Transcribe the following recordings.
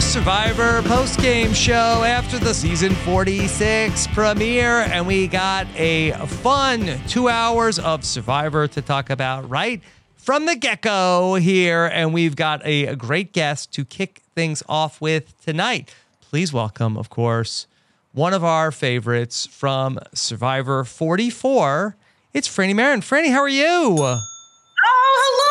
Survivor post game show after the season 46 premiere. And we got a fun two hours of Survivor to talk about right from the get go here. And we've got a, great guest to kick things off with tonight. Please welcome, of course, one of our favorites from Survivor 44. It's Frannie Marin. Frannie, how are you? Oh, hello.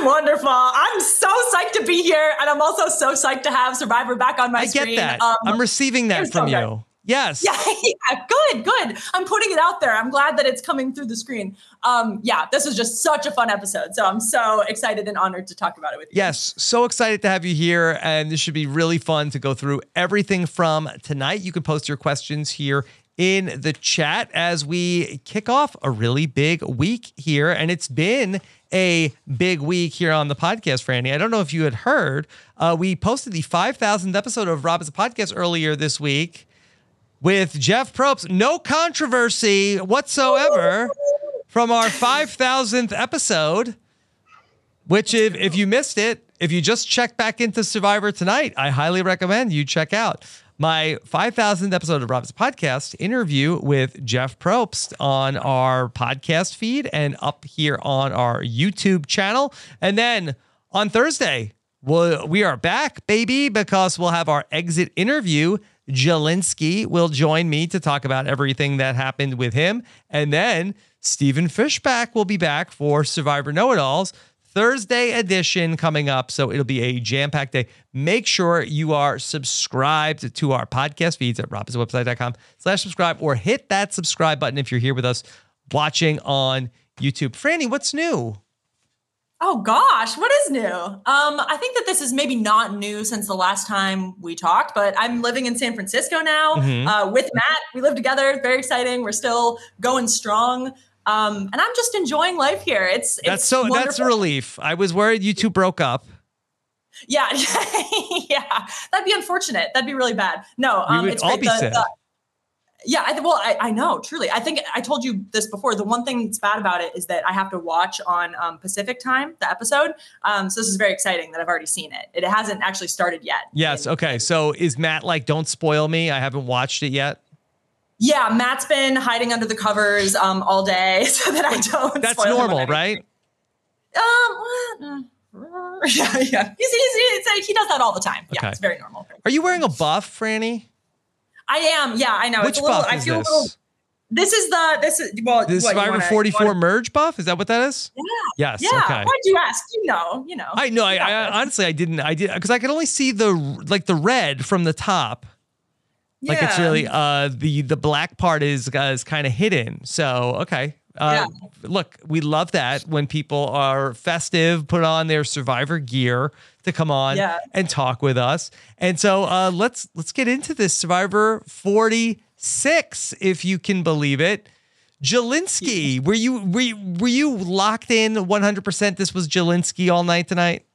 I'm wonderful. I'm so psyched to be here, and I'm also so psyched to have Survivor back on my I screen. get that. Um, I'm receiving that from so you. Yes. Yeah, yeah, good, good. I'm putting it out there. I'm glad that it's coming through the screen. Um, yeah, this was just such a fun episode. So I'm so excited and honored to talk about it with you. Yes, so excited to have you here. And this should be really fun to go through everything from tonight. You can post your questions here in the chat as we kick off a really big week here. And it's been a big week here on the podcast, Frannie. I don't know if you had heard, uh, we posted the 5,000th episode of Rob Has a Podcast earlier this week with Jeff Probst. No controversy whatsoever from our 5,000th episode, which, if, if you missed it, if you just check back into Survivor tonight, I highly recommend you check out my 5,000th episode of Rob's podcast interview with Jeff Probst on our podcast feed and up here on our YouTube channel. And then on Thursday, we'll, we are back, baby, because we'll have our exit interview. Jelinsky will join me to talk about everything that happened with him. And then Stephen Fishbach will be back for Survivor Know It Alls. Thursday edition coming up. So it'll be a jam packed day. Make sure you are subscribed to our podcast feeds at robhasawebsite.com slash subscribe or hit that subscribe button if you're here with us watching on YouTube. Frannie, what's new? Oh gosh, what is new? Um, I think that this is maybe not new since the last time we talked, but I'm living in San Francisco now mm-hmm. uh, with Matt. We live together. Very exciting. We're still going strong. Um, and I'm just enjoying life here. It's, it's that's so wonderful. that's a relief. I was worried you two broke up. Yeah, yeah, that'd be unfortunate. That'd be really bad. No, um, it's great. The, the, yeah, I, well, I, I, know, truly. I think I told you this before. The one thing that's bad about it is that I have to watch on um, Pacific time the episode. Um, so this is very exciting that I've already seen it. It hasn't actually started yet. Yes. Okay. So is Matt like, don't spoil me? I haven't watched it yet. Yeah, Matt's been hiding under the covers um, all day so that I don't. That's normal, right? Um, yeah, yeah. He's, he's, he's, he does that all the time. Yeah, it's very normal. Are you wearing a buff, Frannie? I am. Yeah, I know. Which it's a little, buff is I feel this? A little, this is the this is well. The Survivor wanna, 44 wanna, merge buff. Is that what that is? Yeah. Yes. Yeah. Okay. Why'd you ask? You know. You know. I know. I, I honestly I didn't. I did because I could only see the like the red from the top. Like it's really uh the the black part is uh, is kind of hidden. So okay. Uh, yeah. Look, we love that when people are festive, put on their Survivor gear to come on yeah. and talk with us. And so uh, let's let's get into this Survivor 46, if you can believe it. Jelinsky, were you were you, were you locked in 100%? This was Jelinsky all night tonight.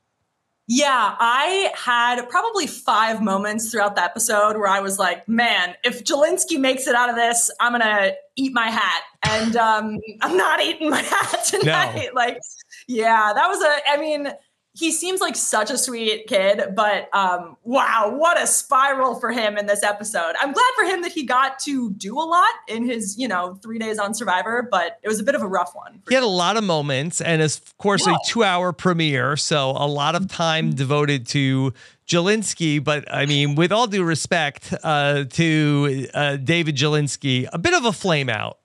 Yeah, I had probably five moments throughout the episode where I was like, man, if Jelinsky makes it out of this, I'm going to eat my hat. And um, I'm not eating my hat tonight. No. Like, yeah, that was a, I mean, he seems like such a sweet kid, but um, wow, what a spiral for him in this episode. I'm glad for him that he got to do a lot in his, you know, three days on Survivor, but it was a bit of a rough one. He had a lot of moments, and of course, yeah. a two hour premiere, so a lot of time devoted to Jelinsky. But I mean, with all due respect uh, to uh, David Jelinsky, a bit of a flame out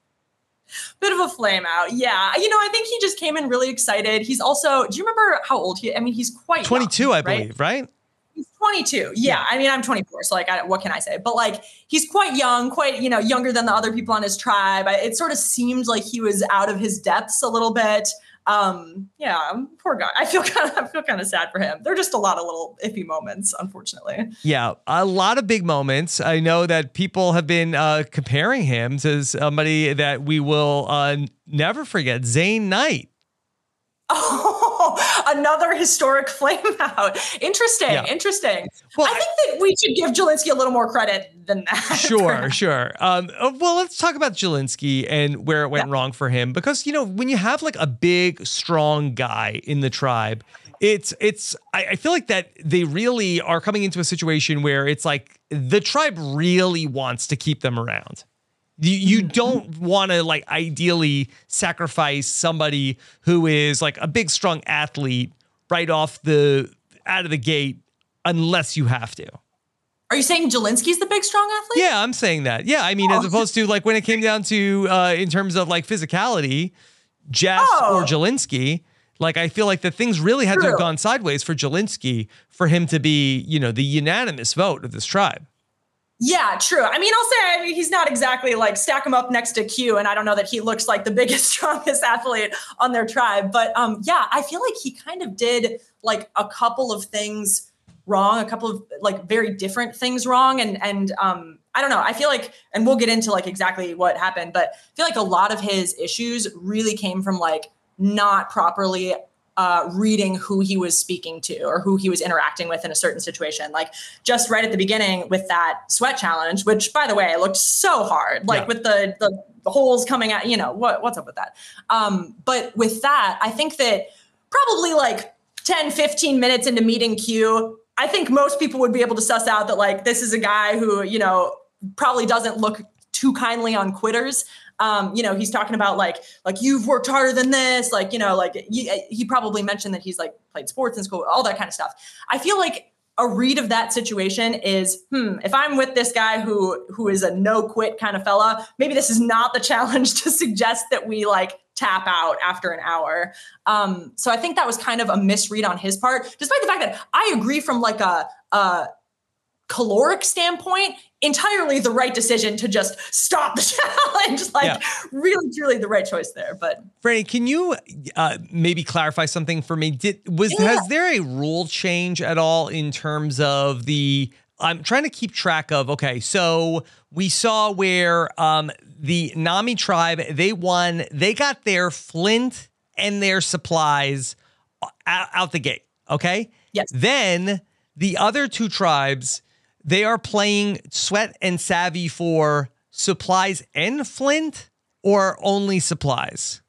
bit of a flame out. Yeah. You know, I think he just came in really excited. He's also, do you remember how old he I mean, he's quite 22, young, I believe, right? He's 22. Yeah, yeah. I mean, I'm 24, so like, I, what can I say? But like, he's quite young, quite you know, younger than the other people on his tribe. I, it sort of seemed like he was out of his depths a little bit. Um, yeah, poor guy. I feel kind of, I feel kind of sad for him. There are just a lot of little iffy moments, unfortunately. Yeah, a lot of big moments. I know that people have been uh, comparing him to somebody that we will uh, never forget, Zane Knight. Oh, another historic flame out. Interesting. Yeah. Interesting. Well, I think that we should give Jelinsky a little more credit than that. Sure, sure. Um, uh, well, let's talk about Jelinsky and where it went yeah. wrong for him. Because, you know, when you have like a big, strong guy in the tribe, it's, it's, I, I feel like that they really are coming into a situation where it's like the tribe really wants to keep them around. You, you mm-hmm. don't want to like ideally sacrifice somebody who is like a big strong athlete right off the out of the gate unless you have to. Are you saying Jelinsky's the big strong athlete? Yeah, I'm saying that. Yeah, I mean, oh. as opposed to like when it came down to uh, in terms of like physicality, Jess oh. or Jelinsky, like I feel like the things really had True. to have gone sideways for Jelinsky for him to be, you know, the unanimous vote of this tribe. Yeah, true. I mean, I'll say I mean, he's not exactly like stack him up next to Q, and I don't know that he looks like the biggest, strongest athlete on their tribe. But um, yeah, I feel like he kind of did like a couple of things wrong, a couple of like very different things wrong, and and um, I don't know. I feel like, and we'll get into like exactly what happened, but I feel like a lot of his issues really came from like not properly uh, reading who he was speaking to or who he was interacting with in a certain situation. Like just right at the beginning with that sweat challenge, which by the way looked so hard, like yeah. with the, the, the holes coming out. You know what what's up with that? Um, but with that, I think that probably like 10, 15 minutes into meeting Q, I think most people would be able to suss out that like this is a guy who you know probably doesn't look too kindly on quitters um, you know, he's talking about like like you've worked harder than this, like you know, like he, probably mentioned that he's like played sports in school, all that kind of stuff. I feel like a read of that situation is hmm if i'm with this guy who who is a no quit kind of fella maybe this is not the challenge to suggest that we like tap out after an hour um so i think that was kind of a misread on his part despite the fact that i agree from like a uh caloric standpoint, entirely the right decision to just stop the challenge. like yeah. really, truly the right choice there. But Frannie, can you uh, maybe clarify something for me? Did was yeah. has there a rule change at all in terms of the I'm trying to keep track of. Okay, so we saw where um, the Nami tribe they won. They got their flint and their supplies out, out the gate. Okay. Yes. Then the other two tribes they are playing Sweat and Savvy for supplies and Flint or only supplies?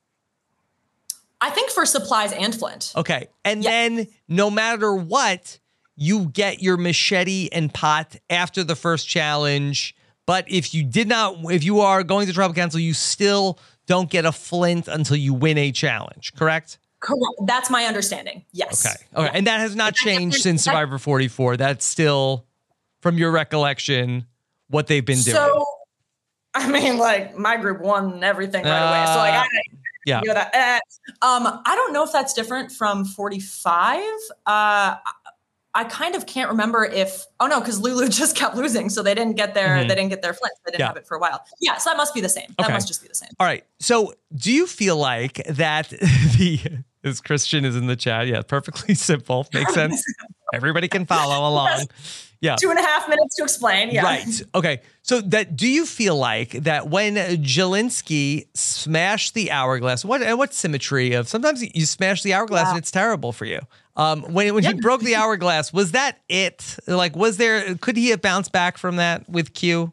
I think for supplies and Flint. Okay. And then no matter what, you get your machete and pot after the first challenge. But if you did not, if you are going to Tribal Council, you still don't get a flint until you win a challenge, correct? Correct. That's my understanding. Yes. Okay. Okay. Yeah. And that has not changed since Survivor 44. That's still from your recollection what they've been doing? So, I mean, like my group won everything right uh, away. So like, I, yeah. You know that. Uh, um, I don't know if that's different from 45. Uh, I kind of can't remember if oh no, because Lulu just kept losing, so they didn't get their mm-hmm. they didn't get their flint. They didn't yeah. have it for a while. Yeah, so that must be the same. Okay. That must just be the same. All right. So do you feel like that the as Christian is in the chat? Yeah, perfectly simple. Makes sense. Everybody can follow along. Yes yeah. two and a half minutes to explain. Yeah. Right. Okay. So that do you feel like that when Jelinsky smashed the hourglass, what and what symmetry of sometimes you smash the hourglass yeah. and it's terrible for you. Um, when when he broke the hourglass, was that it? Like, was there? Could he have bounced back from that with Q?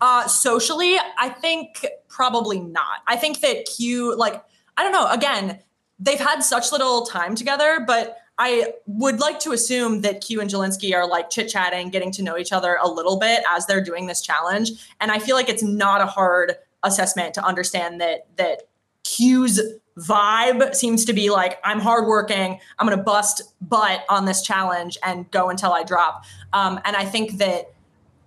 Uh, socially, I think probably not. I think that Q, like, I don't know. Again, they've had such little time together, but I would like to assume that Q and Jelinsky are like chit chatting, getting to know each other a little bit as they're doing this challenge. And I feel like it's not a hard assessment to understand that that Q's vibe seems to be like I'm hardworking, I'm to bust butt on this challenge and go until I drop. Um, and I think that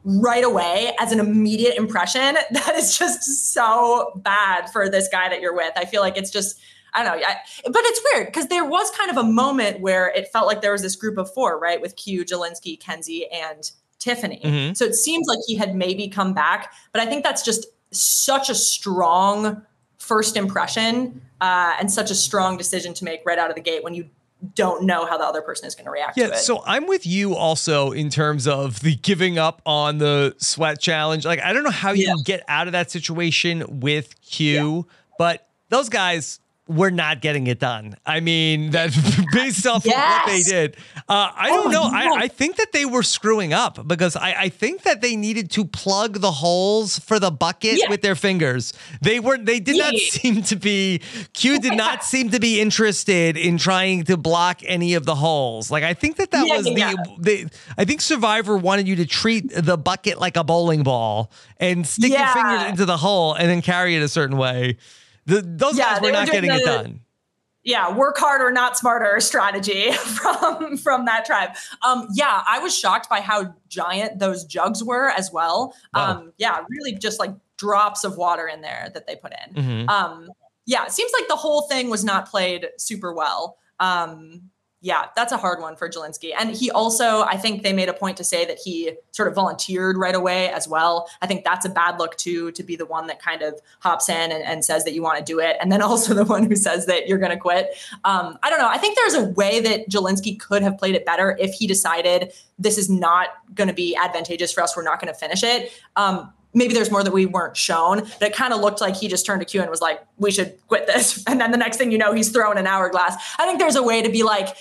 right away as an immediate impression, that is just so bad for this guy that you're with. I feel like it's just I don't know. I, but it's weird because there was kind of a moment where it felt like there was this group of four, right? With Q, Jelinsky, Kenzie, and Tiffany. Mm-hmm. So it seems like he had maybe come back, but I think that's just such a strong first impression uh, and such a strong decision to make right out of the gate when you don't know how the other person is going to react yeah, to it. So I'm with you also in terms of the giving up on the sweat challenge. Like I don't know how you yeah. get out of that situation with Q, yeah. but those guys we're not getting it done. I mean, that based off yes. of what they did. Uh, I don't oh, know. I, I, think that they were screwing up because I, I, think that they needed to plug the holes for the bucket yeah. with their fingers. They were they did yeah. not seem to be Q did not seem to be interested in trying to block any of the holes. Like I think that that yeah, was the, the I think Survivor wanted you to treat the bucket like a bowling ball and stick your fingers into the hole and then carry it a certain way. The, those yeah, guys were not getting the, it done. Yeah, work harder, not smarter strategy from from that tribe. Um, yeah, I was shocked by how giant those jugs were as well. Wow. Um, yeah, really just like drops of water in there that they put in. Mm-hmm. Um, yeah, it seems like the whole thing was not played super well. Um, yeah, that's a hard one for Jelinsky. And he also, I think they made a point to say that he sort of volunteered right away as well. I think that's a bad look too, to be the one that kind of hops in and, and says that you want to do it. And then also the one who says that you're going to quit. Um, I don't know. I think there's a way that Jelinsky could have played it better if he decided this is not going to be advantageous for us. We're not going to finish it. Um, maybe there's more that we weren't shown. But it kind of looked like he just turned to Q and was like, "We should quit this." And then the next thing you know, he's throwing an hourglass. I think there's a way to be like,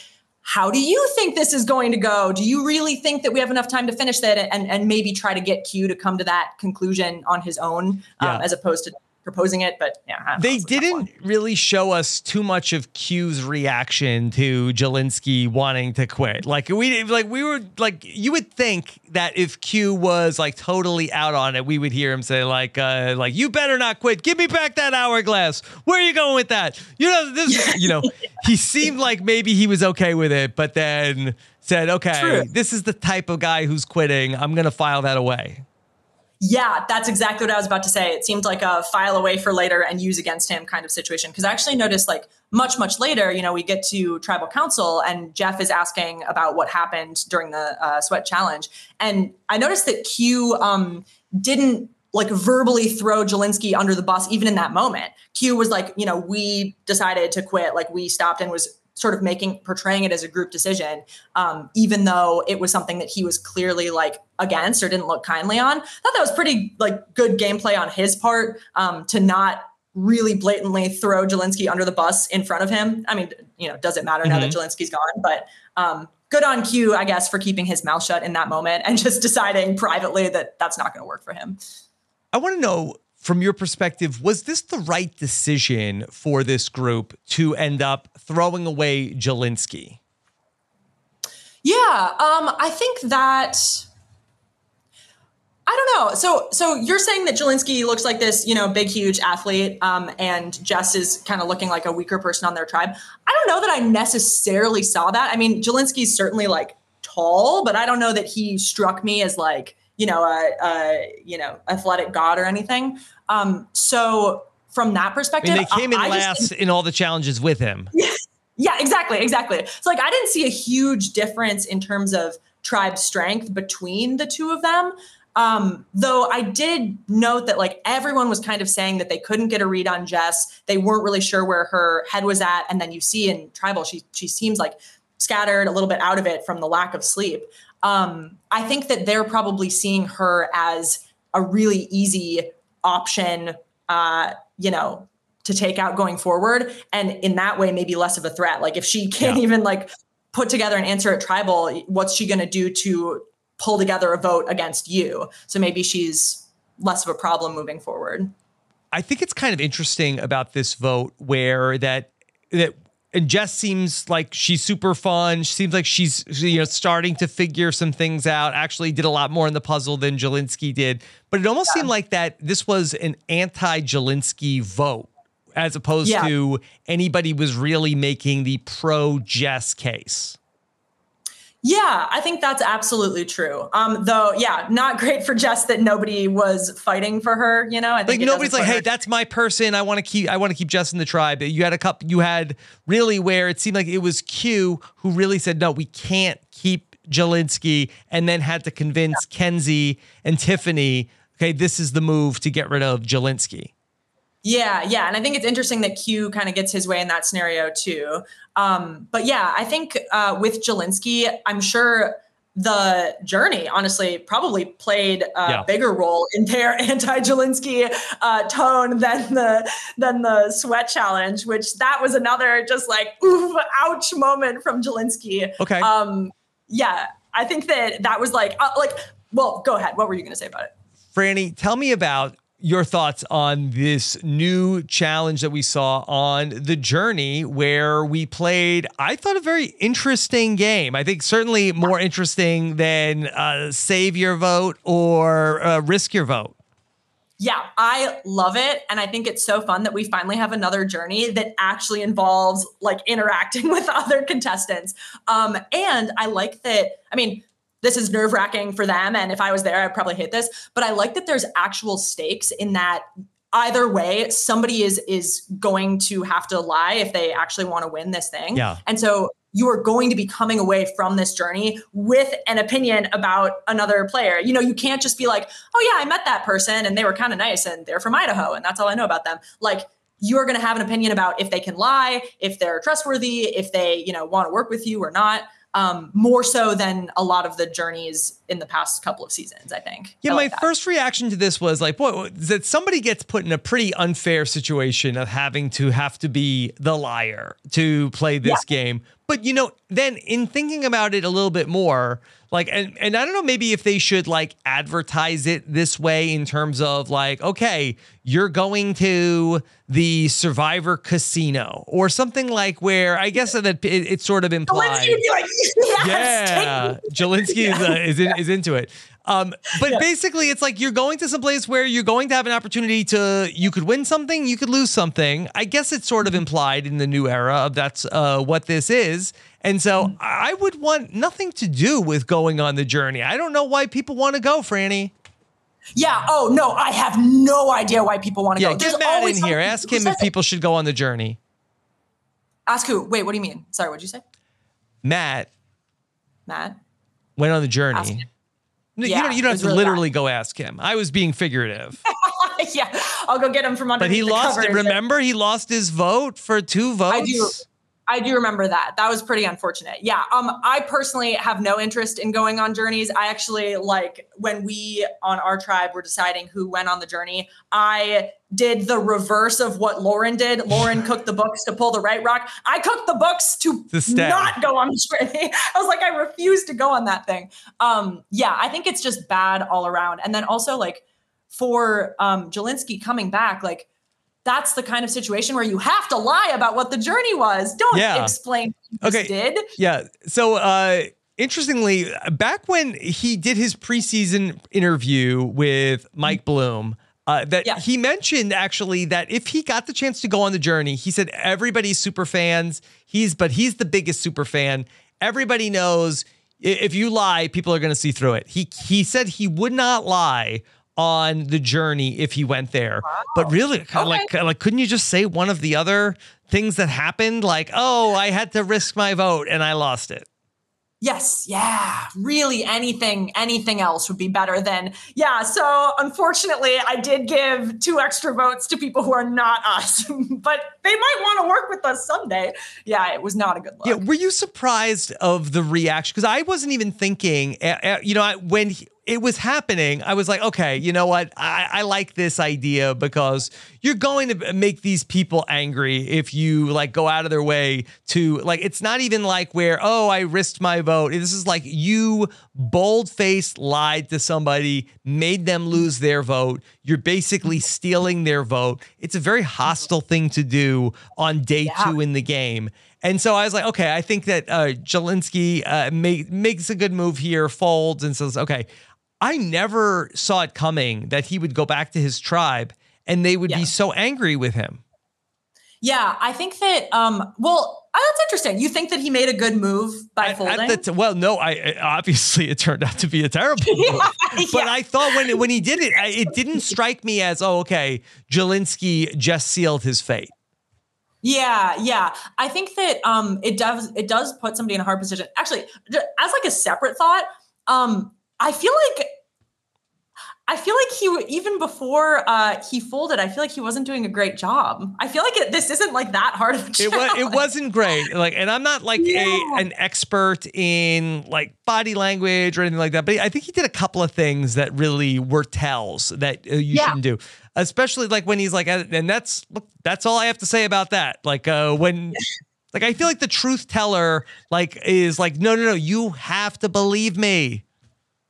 how do you think this is going to go? Do you really think that we have enough time to finish that and, and maybe try to get Q to come to that conclusion on his own um, as opposed to proposing it, but yeah. They didn't really show us too much of Q's reaction to Jelinsky wanting to quit. Like we like we were like you would think that if Q was like totally out on it, we would hear him say like uh like you better not quit. Give me back that hourglass. Where are you going with that? You know this you know, he seemed like maybe he was okay with it, but then said, "Okay, True. this is the type of guy who's quitting. I'm going to file that away." Yeah, that's exactly what I was about to say. It seemed like a file away for later and use against him kind of situation. Because I actually noticed, like, much, much later, you know, we get to tribal council and Jeff is asking about what happened during the uh, sweat challenge. And I noticed that Q um, didn't like verbally throw Jelinsky under the bus even in that moment. Q was like, you know, we decided to quit, like we stopped and was sort of making portraying it as a group decision, um, even though it was something that he was clearly like against or didn't look kindly on. I thought that was pretty like good gameplay on his part um, to not really blatantly throw Jelinsky under the bus in front of him. I mean, you know, does it matter mm-hmm. now that mm-hmm. Jelinsky's gone? But um, good on Q, I guess, for keeping his mouth shut in that moment and just deciding privately that that's not going to work for him. I want to know from your perspective, was this the right decision for this group to end up throwing away Jelinsky? Yeah, um, I think that I don't know. So, so you're saying that Jelinsky looks like this, you know, big, huge athlete, um, and Jess is kind of looking like a weaker person on their tribe. I don't know that I necessarily saw that. I mean, Jelinsky's certainly like tall, but I don't know that he struck me as like you know, a, a you know, athletic god or anything. Um, so from that perspective, I mean, they came in I last think, in all the challenges with him. Yeah, yeah, exactly, exactly. So like, I didn't see a huge difference in terms of tribe strength between the two of them. Um, though I did note that like everyone was kind of saying that they couldn't get a read on Jess. They weren't really sure where her head was at. And then you see in tribal, she she seems like scattered, a little bit out of it from the lack of sleep um, I think that they're probably seeing her as a really easy option, uh, you know, to take out going forward. And in that way, maybe less of a threat. Like if she can't yeah. even like put together an answer at tribal, what's she going to do to pull together a vote against you? So maybe she's less of a problem moving forward. I think it's kind of interesting about this vote where that that and Jess seems like she's super fun. She seems like she's you know starting to figure some things out. Actually, did a lot more in the puzzle than Jelinsky did. But it almost yeah. seemed like that this was an anti-Jelinsky vote, as opposed yeah. to anybody was really making the pro Jess case. Yeah, I think that's absolutely true. Um, though, yeah, not great for Jess that nobody was fighting for her. You know, I think like nobody's like, "Hey, that's my person. I want to keep. I want to keep Jess in the tribe." You had a couple. You had really where it seemed like it was Q who really said, "No, we can't keep Jelinsky," and then had to convince yeah. Kenzie and Tiffany, "Okay, this is the move to get rid of Jelinsky." Yeah, yeah. And I think it's interesting that Q kind of gets his way in that scenario too. Um, but yeah, I think uh, with Jelinsky, I'm sure the journey honestly probably played a yeah. bigger role in their anti-Jelinsky uh, tone than the than the sweat challenge, which that was another just like ooh, ouch moment from Jelinsky. Okay. Um, yeah, I think that that was like uh, like. Well, go ahead. What were you going to say about it? Frannie, tell me about your thoughts on this new challenge that we saw on the journey where we played i thought a very interesting game i think certainly more interesting than uh, save your vote or uh, risk your vote yeah, I love it. And I think it's so fun that we finally have another journey that actually involves like interacting with other contestants. Um, and I like that. I mean, this is nerve wracking for them. And if I was there, I'd probably hate this. But I like that there's actual stakes in that either way, somebody is is going to have to lie if they actually want to win this thing. Yeah. And so you are going to be coming away from this journey with an opinion about another player. You know, you can't just be like, oh yeah, I met that person and they were kind of nice and they're from Idaho and that's all I know about them. Like you're going to have an opinion about if they can lie, if they're trustworthy, if they, you know, want to work with you or not um, more so than a lot of the journeys in the past couple of seasons, I think. Yeah, I my first reaction to this was like, boy, that somebody gets put in a pretty unfair situation of having to have to be the liar to play this yeah. game. But you know, then in thinking about it a little bit more, like and and I don't know maybe if they should like advertise it this way in terms of like okay you're going to the survivor casino or something like where I guess that it, it sort of implies like, yes, yeah Jelinsky yeah. Is, uh, is, in, is into it um, but yeah. basically, it's like you're going to some place where you're going to have an opportunity to, you could win something, you could lose something. I guess it's sort of implied in the new era of that's uh, what this is. And so mm-hmm. I would want nothing to do with going on the journey. I don't know why people want to go, Frannie. Yeah. Oh no, I have no idea why people want to yeah, go. Get Matt in here. Ask him if people should go on the journey. Ask who? Wait, what do you mean? Sorry, what'd you say? Matt. Matt went on the journey. Yeah, you don't, you don't have to really literally bad. go ask him. I was being figurative. yeah, I'll go get him from under. But he lost. Remember, he lost his vote for two votes. I do. I do remember that. That was pretty unfortunate. Yeah. Um, I personally have no interest in going on journeys. I actually like when we on our tribe were deciding who went on the journey, I did the reverse of what Lauren did. Lauren cooked the books to pull the right rock. I cooked the books to, not go on the journey. I was like, I refuse to go on that thing. Um, yeah, I think it's just bad all around. And then also like for um Jelinsky coming back, like that's the kind of situation where you have to lie about what the journey was. Don't yeah. explain okay. did. Yeah. So uh interestingly, back when he did his preseason interview with Mike Bloom, uh, that yeah. he mentioned actually that if he got the chance to go on the journey, he said everybody's super fans. He's but he's the biggest super fan. Everybody knows if you lie, people are going to see through it. He he said he would not lie on the journey if he went there. Wow. But really, kind of okay. like like couldn't you just say one of the other things that happened? Like, oh, I had to risk my vote and I lost it. Yes, yeah, really anything anything else would be better than yeah, so unfortunately I did give two extra votes to people who are not us, but they might want to work with us someday. Yeah, it was not a good look. Yeah, were you surprised of the reaction cuz I wasn't even thinking eh, eh, you know, when he, it was happening, I was like, okay, you know what? I, I, like this idea because you're going to make these people angry if you like go out of their way to like, it's not even like where, oh, I risked my vote. This is like you bold faced lied to somebody, made them lose their vote. You're basically stealing their vote. It's a very hostile thing to do on day yeah. two in the game. And so I was like, okay, I think that uh, Jelinsky uh, make, makes a good move here, folds, and says, okay, I never saw it coming that he would go back to his tribe and they would yeah. be so angry with him. Yeah, I think that. Um, well, uh, that's interesting. You think that he made a good move by At- folding? at t- well, no, I obviously it turned out to be a terrible move. But Yeah. I thought when when he did it, I, it didn't strike me as oh, okay, Jelinsky just sealed his fate. Yeah, yeah. I think that um it does it does put somebody in a hard position. Actually, as like a separate thought, um I feel like I feel like he even before uh he folded, I feel like he wasn't doing a great job. I feel like it, this isn't like that hard of a It challenge. was it wasn't great. Like, and I'm not like Yeah. a an expert in like body language or anything like that. But I think he did a couple of things that really were tells that uh, you Yeah. shouldn't do. Especially like when he's like, and that's look, that's all I have to say about that. Like uh, when. Like I feel like the truth teller like is like no no no you have to believe me.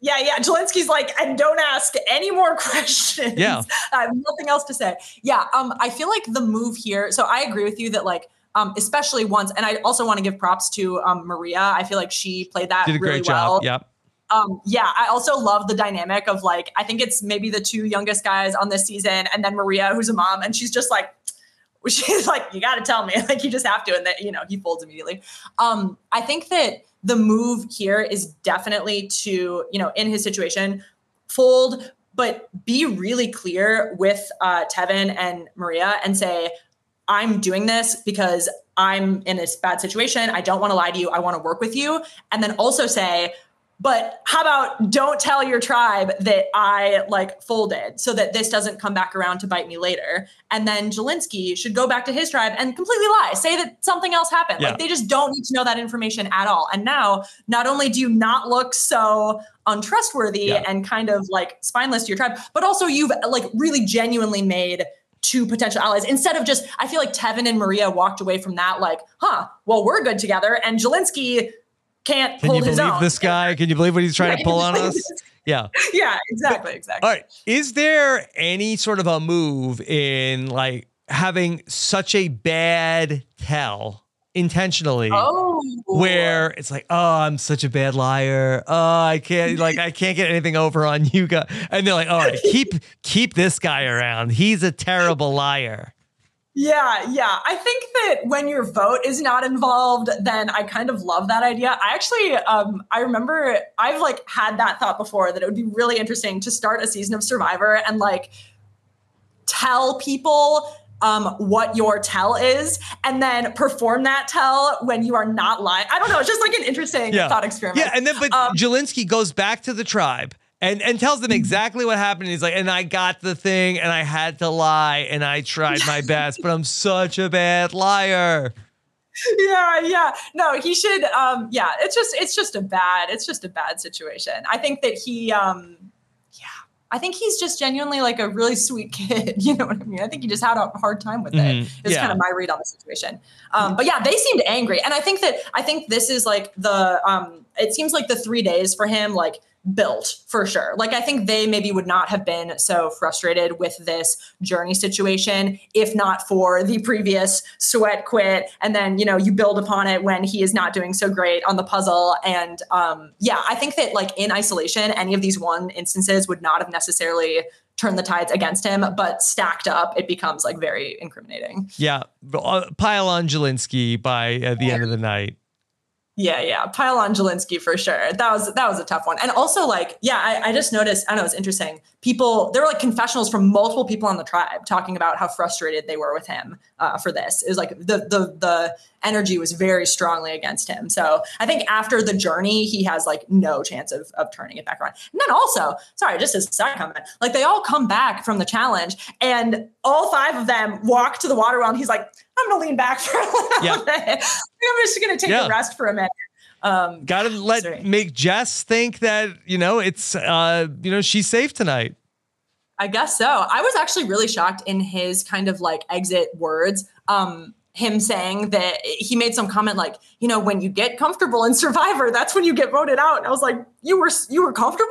Yeah, yeah. Zelensky's like, and don't ask any more questions. Yeah. I have nothing else to say. Yeah. Um, I feel like the move here. So I agree with you that like, um, especially once, and I also want to give props to um Maria. I feel like she played that Did a really great well. job. Yep. Um, yeah, I also love the dynamic of like, I think it's maybe the two youngest guys on this season, and then Maria, who's a mom, and she's just like, she's like, you got to tell me, like, you just have to, and that you know, he folds immediately. Um, I think that the move here is definitely to, you know, in his situation, fold, but be really clear with uh, Tevin and Maria and say, I'm doing this because I'm in this bad situation. I don't want to lie to you. I want to work with you. And then also say, but how about don't tell your tribe that I like folded so that this doesn't come back around to bite me later. And then Jelinsky should go back to his tribe and completely lie, say that something else happened. Yeah. Like they just don't need to know that information at all. And now, not only do you not look so untrustworthy Yeah. and kind of like spineless to your tribe, but also you've like really genuinely made two potential allies instead of just I feel like Tevin and Maria walked away from that like, huh, well, we're good together. And Jelinsky can't Can hold you his believe own. this guy? Can you believe what he's trying to pull on us? Yeah. yeah, exactly, exactly. All right. Is there any sort of a move in like having such a bad tell intentionally? Oh, Where it's like, oh, I'm such a bad liar. Oh, I can't like I can't get anything over on you guys. And they're like, all right, keep keep this guy around. He's a terrible liar. Yeah, yeah. I think that when your vote is not involved, then I kind of love that idea. I actually, um, I remember I've like had that thought before that it would be really interesting to start a season of Survivor and like tell people um, what your tell is and then perform that tell when you are not lying. I don't know. It's just like an interesting Yeah. thought experiment. Yeah, and then but Um, Jelinsky goes back to the tribe and and tells them exactly what happened. He's like, and I got the thing, and I had to lie, and I tried my best, but I'm such a bad liar. yeah yeah. No he should um yeah it's just it's just a bad it's just a bad situation. I think that he um yeah i think he's just genuinely like a really sweet kid you know what i mean? I think he just had a hard time with it. It's yeah. kind of my read on the situation. Um but yeah they seemed angry. And i think that i think this is like the um it seems like the three days for him like built for sure. Like I think they maybe would not have been so frustrated with this journey situation if not for the previous sweat quit and then you know you build upon it when he is not doing so great on the puzzle and um yeah, I think that like in isolation any of these one instances would not have necessarily turned the tides against him, but stacked up it becomes like very incriminating. Yeah, uh, pile on Jelinsky by uh, the end of the night. Yeah, yeah. Pile on Jelinsky for sure. That was that was a tough one. And also, like, yeah, I, I just noticed, I don't know, it's interesting. People, there were like confessionals from multiple people on the tribe talking about how frustrated they were with him uh, for this. It was like the the the energy was very strongly against him. So I think after the journey, he has like no chance of of turning it back around. And then also, sorry, just as a side comment, like they all come back from the challenge and all five of them walk to the water well, and he's like, I'm gonna lean back for a little Yeah. bit. I'm just gonna take Yeah. a rest for a minute. Um, Got to let Sorry. make Jess think that you know it's uh you know she's safe tonight. I guess so. I was actually really shocked in his kind of like exit words. Um, him saying that he made some comment like, you know, when you get comfortable in Survivor, that's when you get voted out. And I was like, you were you were comfortable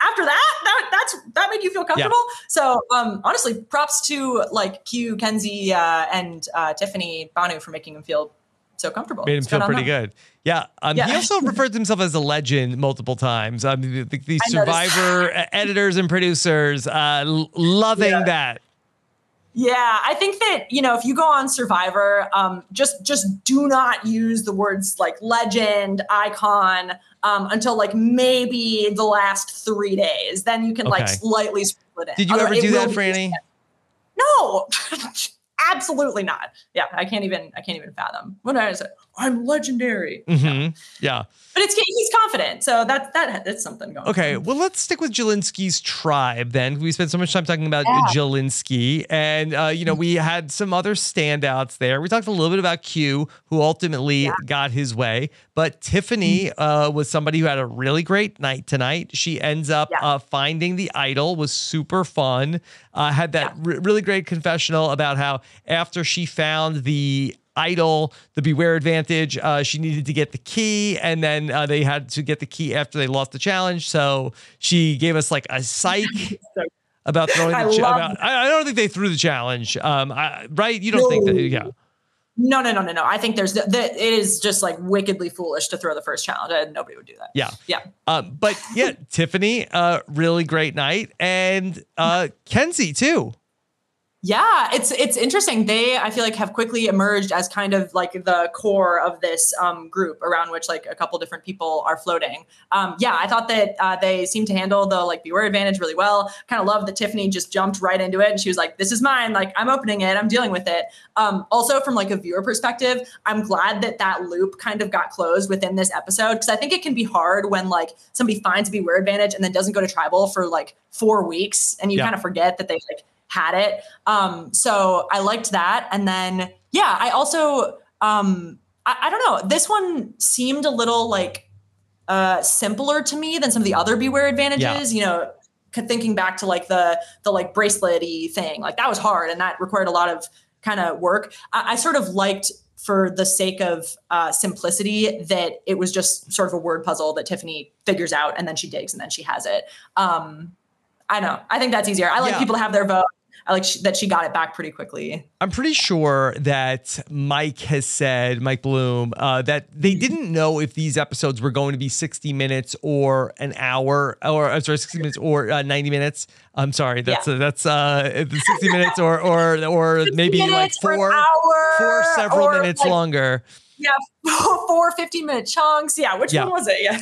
after that. That that's that made you feel comfortable. So um, honestly, props to like Q, Kenzie, uh, and uh, Tiffany Banu for making him feel so comfortable. Made him It's feel pretty good. Yeah. Um, He also referred to himself as a legend multiple times. I mean, the, the I Survivor editors and producers uh, loving Yeah. that. Yeah, I think that you know if you go on Survivor, um, just just do not use the words like legend, icon um, until like maybe the last three days. Then you can like slightly split it. Did you ever do that, Frannie? No, absolutely not. Yeah, I can't even I can't even fathom. When I say I'm legendary, hmm Yeah. but it's he's confident, so that that that's something going. Okay, on. well, let's stick with Jelinsky's tribe then. We spent so much time talking about Yeah. Jelinsky, and uh, you know we had some other standouts there. We talked a little bit about Q, who ultimately got his way, but Tiffany Mm-hmm. uh, was somebody who had a really great night tonight. She ends up Yeah. uh, finding the idol, was super fun. Uh, had that re- really great confessional about how after she found the idol, the beware advantage. Uh, she needed to get the key, and then uh, they had to get the key after they lost the challenge. So she gave us like a psych about throwing I the cha- love about, I, I don't think they threw the challenge. Um, I, right? You don't think that? Yeah. No, no, no, no, no. I think there's the, the, it is just like wickedly foolish to throw the first challenge. and Nobody would do that. Yeah. Yeah. Um, but yeah, Tiffany, uh, really great night, and uh, Kenzie too. Yeah, it's it's interesting. They I feel like have quickly emerged as kind of like the core of this um, group around which like a couple different people are floating. Um, yeah, I thought that uh, they seemed to handle the like beware advantage really well. Kind of love that Tiffany just jumped right into it and she was like, "This is mine. Like I'm opening it. I'm dealing with it." Um, also, from like a viewer perspective, I'm glad that that loop kind of got closed within this episode because I think it can be hard when like somebody finds a beware advantage and then doesn't go to tribal for like four weeks and you Yeah. kind of forget that they like had it. Um, so I liked that. And then, yeah, I also, um, I, I don't know, this one seemed a little like uh, simpler to me than some of the other beware advantages. You know, thinking back to like the the like bracelety thing, like that was hard and that required a lot of kind of work. I, I sort of liked for the sake of uh, simplicity that it was just sort of a word puzzle that Tiffany figures out and then she digs and then she has it. Um, I don't know. I think that's easier. I like Yeah. people to have their vote. I like sh- that she got it back pretty quickly. I'm pretty sure that Mike has said, Mike Bloom, uh, that they didn't know if these episodes were going to be 60 minutes or an hour, or I'm sorry, 60 minutes or uh, 90 minutes. I'm sorry, that's Yeah. uh, that's uh, 60 minutes or or or maybe like four hour, four several minutes like, longer. Yeah, four 15 minute chunks. Yeah, which Yeah. one was it? Yeah.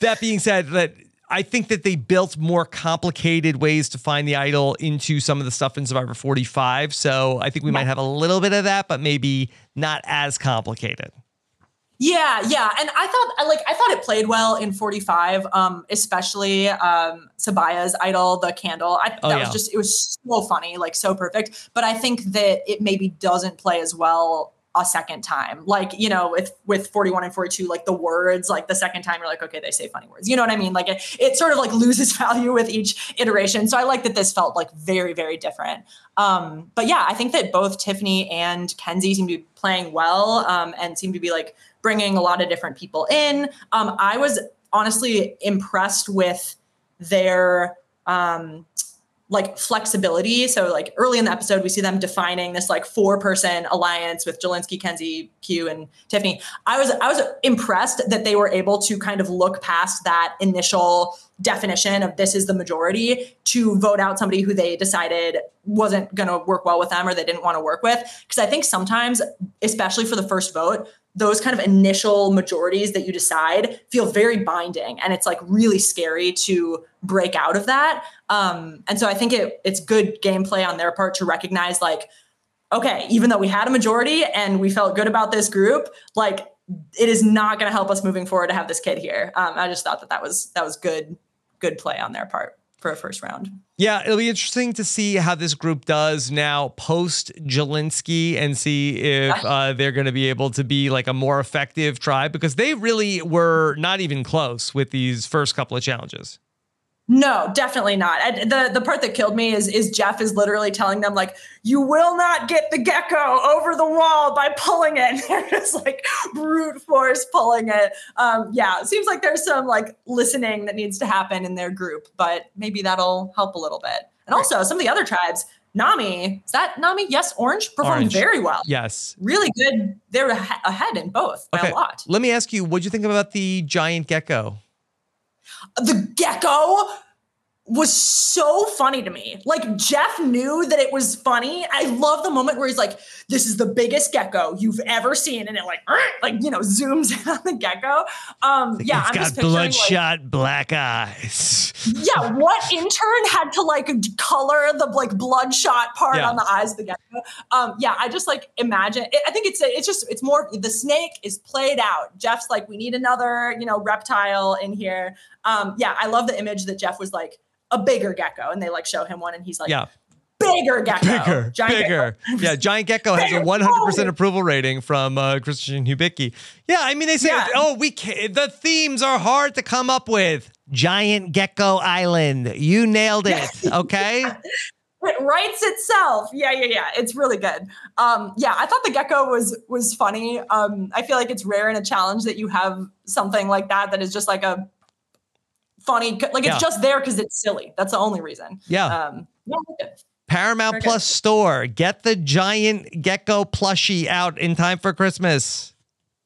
That being said, that I think that they built more complicated ways to find the idol into some of the stuff in Survivor 45. So I think we might have a little bit of that, but maybe not as complicated. Yeah, yeah, and I thought like I thought it played well in 45, um, especially um, Sabiyah's idol, the candle. I, Oh, that yeah. was just it was so funny, like so perfect. But I think that it maybe doesn't play as well a second time. Like you know, with with 41 and 42, like the words, like the second time you're like, okay, they say funny words. You know what I mean? Like it, it sort of like loses value with each iteration. So I like that this felt like very very different. Um, but yeah, I think that both Tiffany and Kenzie seem to be playing well um, and seem to be like bringing a lot of different people in. Um, I was honestly impressed with their um, like flexibility. So like early in the episode, we see them defining this like four person alliance with Jelinsky, Kenzie, Q, and Tiffany. I was I was impressed that they were able to kind of look past that initial definition of this is the majority to vote out somebody who they decided wasn't going to work well with them or they didn't want to work with. Because I think sometimes, especially for the first vote, those kind of initial majorities that you decide feel very binding and it's like really scary to break out of that. Um, and so i think it, it's good gameplay on their part to recognize like okay even though we had a majority and we felt good about this group like it is not going to help us moving forward to have this kid here. Um, i just thought that that was that was good good play on their part for a first round Yeah, it'll be interesting to see how this group does now post Jelinsky and see if uh, they're going to be able to be like a more effective tribe because they really were not even close with these first couple of challenges. No, definitely not. And the the part that killed me is is Jeff is literally telling them like, "You will not get the gecko over the wall by pulling it." They're just like brute force pulling it. Um, yeah, it seems like there's some like listening that needs to happen in their group, but maybe that'll help a little bit. And also, some of the other tribes, Nami, is that Nami? Yes, Orange performed Orange. very well. Yes. Really good. They're ahead in both by Okay. a lot. Let me ask you, what do you think about the giant gecko? The gecko. Was so funny to me. Like Jeff knew that it was funny. I love the moment where he's like, "This is the biggest gecko you've ever seen," and it like, like you know, zooms in on the gecko. Um, yeah, it's I'm got just bloodshot like, black eyes. yeah, what intern had to like color the like bloodshot part Yeah. on the eyes of the gecko? Um, yeah, I just like imagine. I think it's it's just it's more the snake is played out. Jeff's like, we need another you know reptile in here. Um, yeah, I love the image that Jeff was like a bigger gecko, and they like show him one, and he's like, Yeah. bigger gecko, bigger, giant bigger. gecko. Yeah, Giant Gecko has a 100% approval rating from uh, Christian Hubicki. Yeah, I mean, they say, Yeah. oh, we can the themes are hard to come up with. Giant Gecko Island. You nailed it. Okay. it writes itself. Yeah, yeah, yeah. It's really good. Um, yeah, I thought the gecko was was funny. Um, I feel like it's rare in a challenge that you have something like that that is just like a funny, like Yeah. it's just there because it's silly. That's the only reason. Yeah. Um, yeah. Paramount Very Plus store. Get the Giant Gecko plushie out in time for Christmas.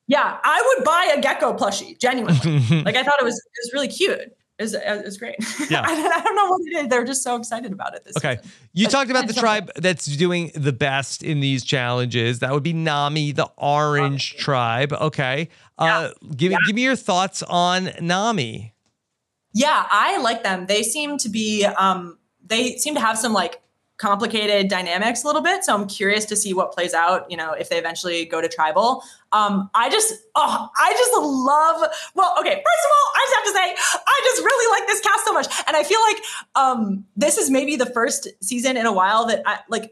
yeah. I would buy a gecko plushie. Genuinely, like I thought it was it was really cute. It was, it was great. Yeah. I, don't- I don't know what it is. They're just so excited about it this Okay. season. You But talked about the just- tribe that's doing the best in these challenges. That would be Nami, the orange tribe. Okay. Uh give me give me your thoughts on Nami. Yeah, I like them. They seem to be um they seem to have some like complicated dynamics a little bit. So I'm curious to see what plays out, you know, if they eventually go to tribal. Um I just oh, I just love well, okay, first of all, I just have to say I just really like this cast so much. And I feel like um this is maybe the first season in a while that I like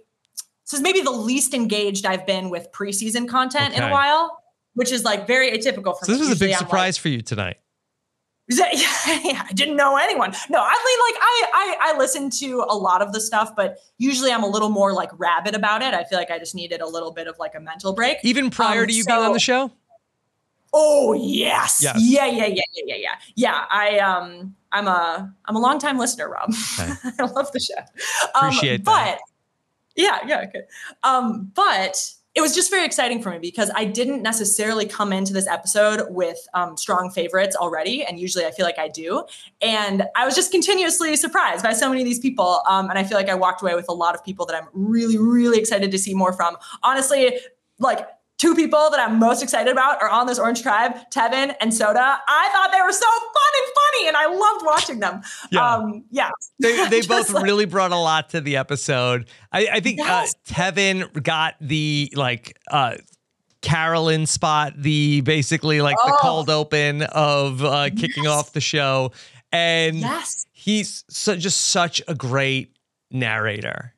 this is maybe the least engaged I've been with preseason content in a while, which is like very atypical for So me. this was a big I'm, like, surprise for you tonight. Is that- yeah, I didn't know anyone. No, I mean, like I, I, I listen to a lot of the stuff, but usually I'm a little more like rabid about it. I feel like I just needed a little bit of like a mental break. Even prior Um, to you being on the show? Oh yes. Yes. yeah, yeah, yeah, yeah, yeah, yeah. Yeah, I um, I'm a, I'm a long time listener, Rob. Okay. I love the show. Um, Appreciate but, that. Yeah, yeah, good. Um, but it was just very exciting for me because I didn't necessarily come into this episode with um, strong favorites already, and usually I feel like I do. And I was just continuously surprised by so many of these people, um, and I feel like I walked away with a lot of people that I'm really, really excited to see more from. Honestly, like. Two people that I'm most excited about are on this Orange Tribe, Tevin and Soda. I thought they were so fun and funny, and I loved watching them. Yeah. Um, yeah. They, they both like- really brought a lot to the episode. I, I think Yes. uh, Tevin got the like uh, Carolyn spot, the basically like the Oh. cold open of uh, kicking Yes. off the show, and Yes. he's so, just such a great narrator.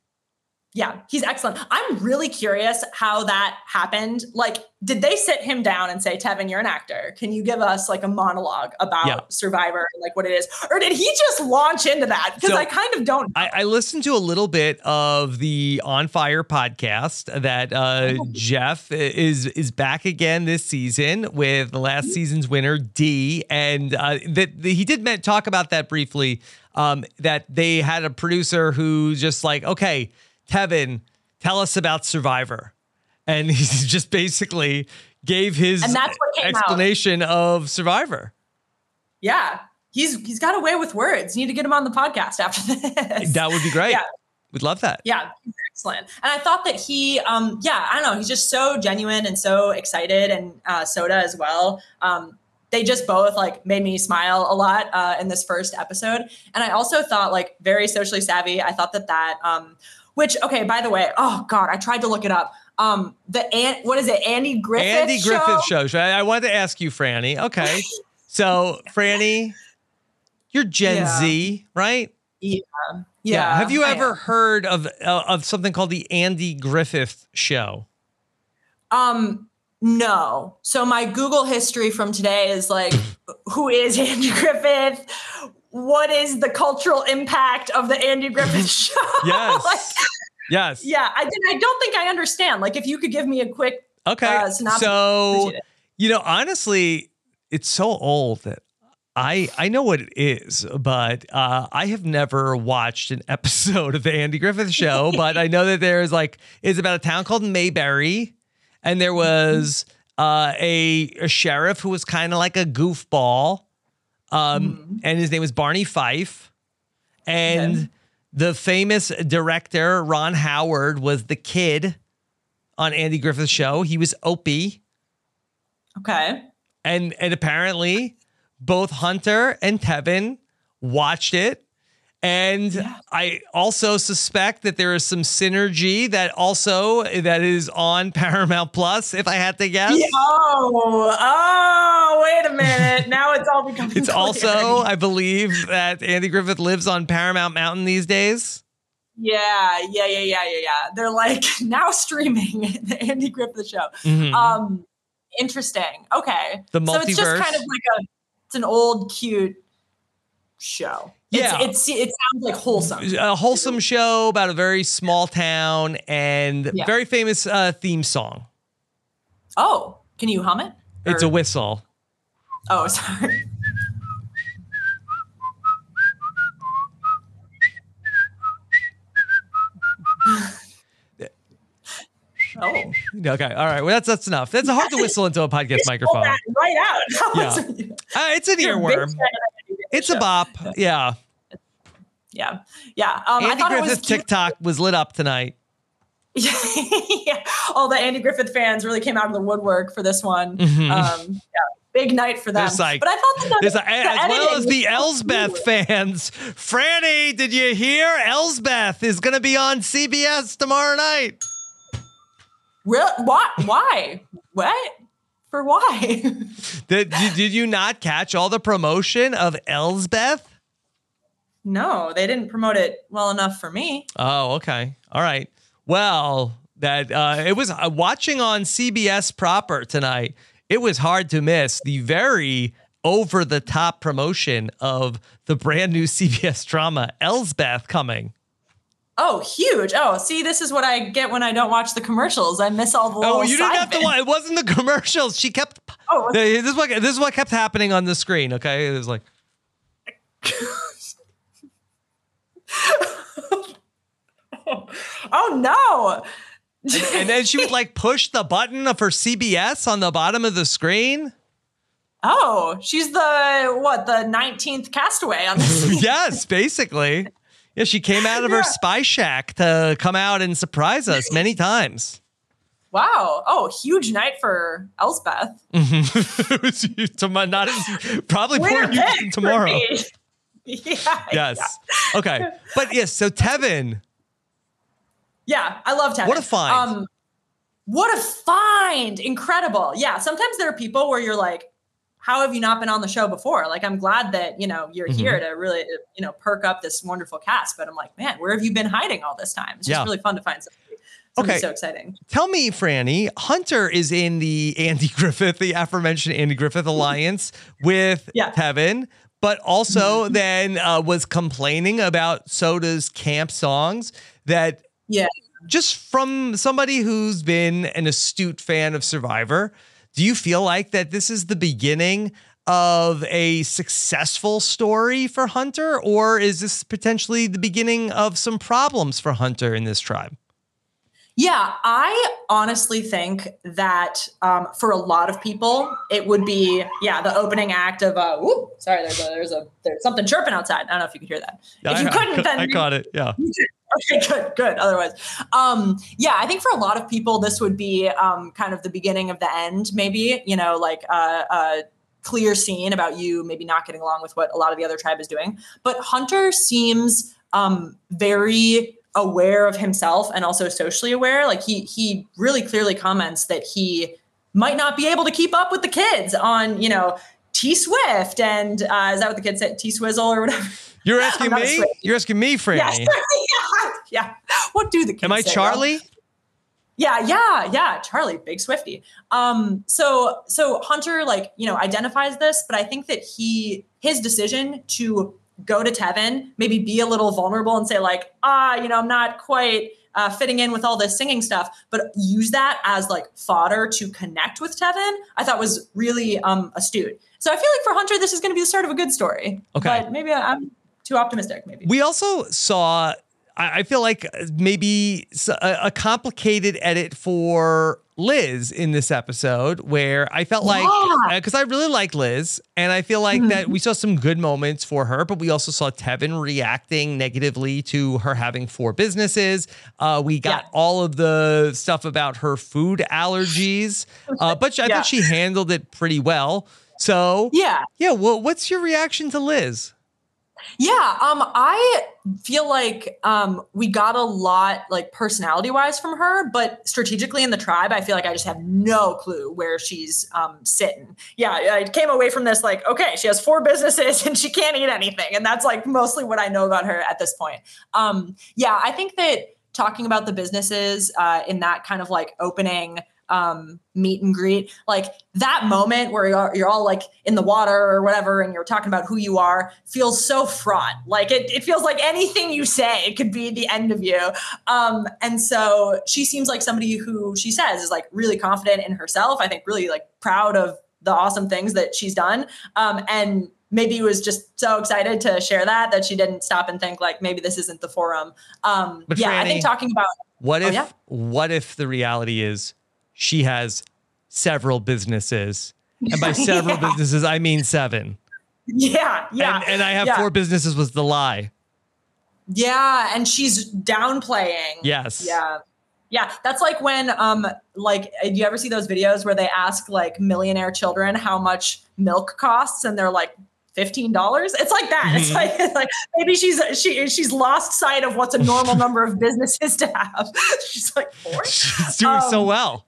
Yeah, he's excellent. I'm really curious how that happened. Like, did they sit him down and say, Tevin, you're an actor. Can you give us like a monologue about Yeah. Survivor and like what it is? Or did he just launch into that? Because So- I kind of don't. I, I listened to a little bit of the On Fire podcast that uh, Oh. Jeff is is back again this season with the Mm-hmm. last season's winner Dee, and uh, that he did meant talk about that briefly. Um, that they had a producer who just like, okay, Tevin, tell us about Survivor, and he just basically gave his And that's what came out. explanation of Survivor. yeah. He's he's got a way with words. You need to get him on the podcast after this. That would be great. Yeah. We'd love that. Yeah, excellent. And I thought that he, um, yeah, I don't know, he's just so genuine and so excited, and uh, Soda as well. Um, they just both like made me smile a lot uh, in this first episode. And I also thought like very socially savvy. I thought that that, um, which okay, by the way, oh god, I tried to look it up. Um, the An- what is it, Andy Griffith? Andy show? Griffith show. I, wanted to ask you, Frannie. Okay. So, Frannie, you're Gen Yeah. Z, right? Yeah, yeah. Have you I ever am. heard of uh, of something called the Andy Griffith show? Um, no. So my Google history from today is like, who is Andy Griffith? What is the cultural impact of the Andy Griffith show? Yes. Like, yes. yeah, I, I don't think I understand. Like, if you could give me a quick, Okay. uh, so, you know, honestly, it's so old that I I know what it is, but uh, I have never watched an episode of the Andy Griffith show. but I know that there's like it's about a town called Mayberry, and there was uh, a, a sheriff who was kind of like a goofball, um, and his name was Barney Fife. And Okay. the famous director, Ron Howard, was the kid on Andy Griffith's show. He was Opie. Okay. And and apparently both Hunter and Tevin watched it. And Yeah. I also suspect that there is some synergy that also that is on Paramount Plus, if I had to guess. Yeah, Oh, oh, wait a minute. Now it's all becoming It's clear. also, I believe, that Andy Griffith lives on Paramount Mountain these days. Yeah, yeah, yeah, yeah, yeah, yeah. They're like now streaming the Andy Griffith show. Mhm. Um, interesting. Okay, The so it's just kind of like a, it's an old cute show. Yeah. it's, it's it sounds like wholesome. a wholesome show about a very small town and Yeah. very famous uh, theme song. Oh, can you hum it? It's a whistle. oh, sorry. Oh, Okay, all right. Well, that's that's enough. That's hard to whistle into a podcast microphone. that right out. Yeah. Uh, it's an You're earworm. fan of Andy Griffith It's a bop. Yeah. Yeah, yeah. Um, I Andy thought it was Griffith. TikTok was lit up tonight. yeah, all the Andy Griffith fans really came out of the woodwork for this one. Mhm. Um, yeah, big night for them. Like- but I thought that the, a, as well as the Elsbeth fans. Frannie, did you hear? Elsbeth is going to be on CBS tomorrow night. Real, why? Why? What? For why? Did, did, did you not catch all the promotion of Elsbeth? No, they didn't promote it well enough for me. Oh, okay. All right. Well, that uh, it was uh, watching on CBS proper tonight. It was hard to miss the very over the top promotion of the brand new CBS drama Elsbeth coming. Oh, huge! Oh, see, this is what I get when I don't watch the commercials. I miss all the Oh, you didn't have to watch. It wasn't the commercials. She kept. Oh, This is what this is what kept happening on the screen. Okay, it was like oh no! and then she would like push the button of her CBS on the bottom of the screen. Oh, she's the what? The nineteenth castaway on this. yes, basically. Yeah, she came out of her Yeah. spy shack to come out and surprise us many times. wow! Oh, huge night for was tomorrow, not as, probably more tomorrow. Yeah. Yes. Okay. But yes, so Tevin, Yeah, I love Tevin. What a find. Um, what a find! Incredible. Yeah, sometimes there are people where you're like, how have you not been on the show before? Like, I'm glad that you know you're Mhm. here to really you know perk up this wonderful cast. But I'm like, man, where have you been hiding all this time? It's just Yeah. really fun to find somebody. somebody Okay. so exciting. tell me, Frannie, Hunter is in the Andy Griffith, the aforementioned Andy Griffith alliance with Yeah. Tevin, but also then uh, was complaining about Soda's camp songs that Yeah. just from somebody who's been an astute fan of Survivor, do you feel like that this is the beginning of a successful story for Hunter, or is this potentially the beginning of some problems for Hunter in this tribe? Yeah, I honestly think that um, for a lot of people, it would be yeah the opening act of uh, whoop, sorry, there's a there's a there's something chirping outside. I don't know if you could hear that. If you I- couldn't, I, then I caught it. Yeah. okay, good, good. Otherwise, um, yeah, I think for a lot of people, this would be um, kind of the beginning of the end. Maybe you know, like a, a clear scene about you maybe not getting along with what a lot of the other tribe is doing. But Hunter seems um, very aware of himself and also socially aware. Like he he really clearly comments that he might not be able to keep up with the kids on you know. T Swift and uh, is that what the kids say? T Swizzle or whatever. You're asking me? You're asking me, Frannie. Yes. yeah. Yeah. What do the kids say? Am I say? Charlie? Yeah, yeah, yeah. Charlie, big Swifty. Um, so so Hunter, like, you know, identifies this, but I think that he his decision to go to Tevin, maybe be a little vulnerable and say, like, ah, you know, I'm not quite uh, fitting in with all this singing stuff, but use that as like fodder to connect with Tevin, I thought was really um astute. So I feel like for Hunter, this is gonna be the start of a good story. Okay. But maybe I'm too optimistic, maybe. We also saw I, I feel like maybe a, a complicated edit for Liz in this episode where I felt like because uh, I really like Liz and I feel like mm-hmm. that we saw some good moments for her, but we also saw Tevin reacting negatively to her having four businesses. Uh, we got yeah. all of the stuff about her food allergies, uh, but I yeah. thought she handled it pretty well. So yeah, yeah. Well, what's your reaction to Liz? Yeah, um, I feel like um, we got a lot, like personality wise, from her, but strategically in the tribe, I feel like I just have no clue where she's um, sitting. Yeah, I came away from this like, okay, she has four businesses and she can't eat anything, and that's like mostly what I know about her at this point. Um, yeah, I think that talking about the businesses uh, in that kind of like opening um, meet and greet, like that moment where you're, you're all like in the water or whatever, and you're talking about who you are feels so fraught. Like it, it feels like anything you say it could be the end of you. Um, and so she seems like somebody who she says is like really confident in herself. I think really like proud of the awesome things that she's done. Um, and maybe was just so excited to share that that she didn't stop and think like maybe this isn't the forum. Um, but yeah, Frannie, I think talking about what oh, if oh, yeah? what if the reality is she has several businesses. And by several yeah. businesses, I mean seven. Yeah, yeah. And, and I have yeah. four businesses was the lie. Yeah, and she's downplaying. Yes. Yeah. Yeah, that's like when um like do you ever see those videos where they ask like millionaire children how much milk costs and they're like fifteen dollars. It's like that. Mm-hmm. It's like it's like maybe she's she she's lost sight of what's a normal number of businesses to have. she's like four. She's doing um, so well.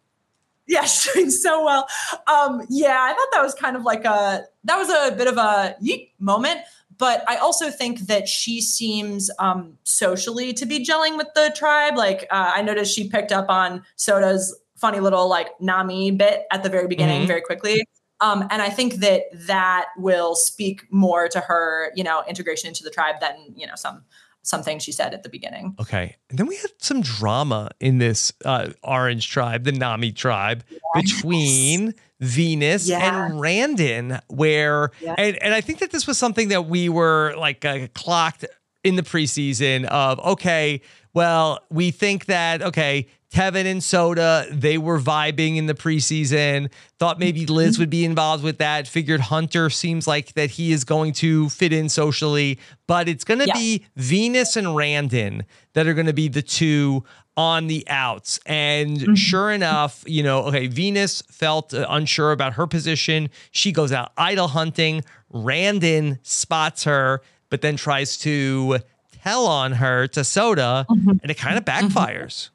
Yeah, she's doing so well. Um, yeah, I thought that was kind of like a that was a bit of a yeet moment. But I also think that she seems um, socially to be gelling with the tribe. Like uh, I noticed she picked up on Soda's funny little like Nami bit at the very beginning mm-hmm. very quickly. Um, and I think that that will speak more to her, you know, integration into the tribe than you know some something she said at the beginning. Okay. And then we had some drama in this uh, Orange tribe, the Nami tribe, yes. between Venus yeah. and Randen, where, yeah. and, and I think that this was something that we were like uh, clocked in the preseason of, okay, well, we think that, okay, Tevin and Soda, they were vibing in the preseason. Thought maybe Liz mm-hmm. would be involved with that. Figured Hunter seems like that he is going to fit in socially, but it's going to yeah. be Venus and Randen that are going to be the two on the outs. And mm-hmm. sure enough, you know, okay, Venus felt uh, unsure about her position. She goes out idol hunting. Randon spots her, but then tries to tell on her to Soda, mm-hmm. and it kind of mm-hmm.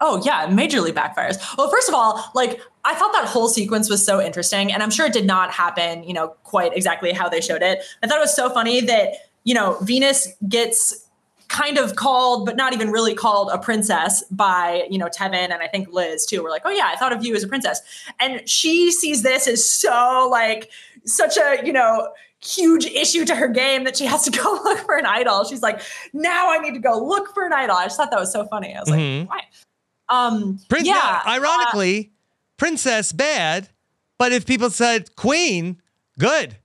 Oh yeah, majorly backfires. Well, first of all, like I thought that whole sequence was so interesting, and I'm sure it did not happen, you know, quite exactly how they showed it. I thought it was so funny that you know Venus gets kind of called, but not even really called a princess by, you know, Tevin and I think Liz too. We're like, oh yeah, I thought of you as a princess. And she sees this as so like such a, you know, huge issue to her game that she has to go look for an idol. She's like, now I need to go look for an idol. I just thought that was so funny. I was mm-hmm. like, why? Um, Prin- yeah. ironically, uh, princess bad, but if people said queen, good.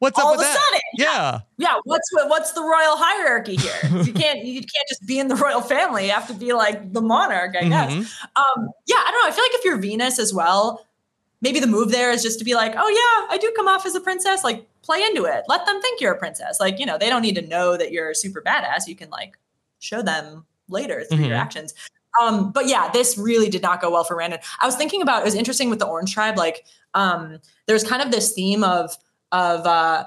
What's all up with of a that? Sudden, yeah. yeah, What's what's the royal hierarchy here? you can't you can't just be in the royal family. You have to be like the monarch, I guess. Mm-hmm. Um, yeah, I don't know. I feel like if you're Venus as well, maybe the move there is just to be like, oh yeah, I do come off as a princess. Like play into it. Let them think you're a princess. Like you know, they don't need to know that you're super badass. You can like show them later through mm-hmm. your actions. Um, but yeah, this really did not go well for Randen. I was thinking about it was interesting with the Orange Tribe. Like, um, there's kind of this theme of of uh,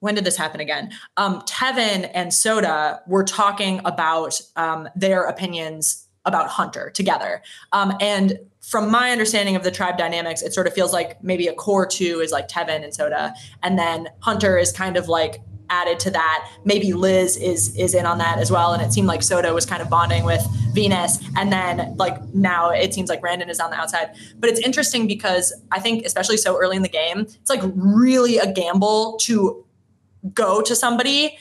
when did this happen again? Um, Tevin and Soda were talking about um, their opinions about Hunter together, um, and from my understanding of the tribe dynamics, it sort of feels like maybe a core two is like Tevin and Soda, and then Hunter is kind of like added to that. Maybe Liz is is in on that as well. And it seemed like Soda was kind of bonding with Venus. And then like now it seems like Randen is on the outside. But it's interesting because I think especially so early in the game, it's like really a gamble to go to somebody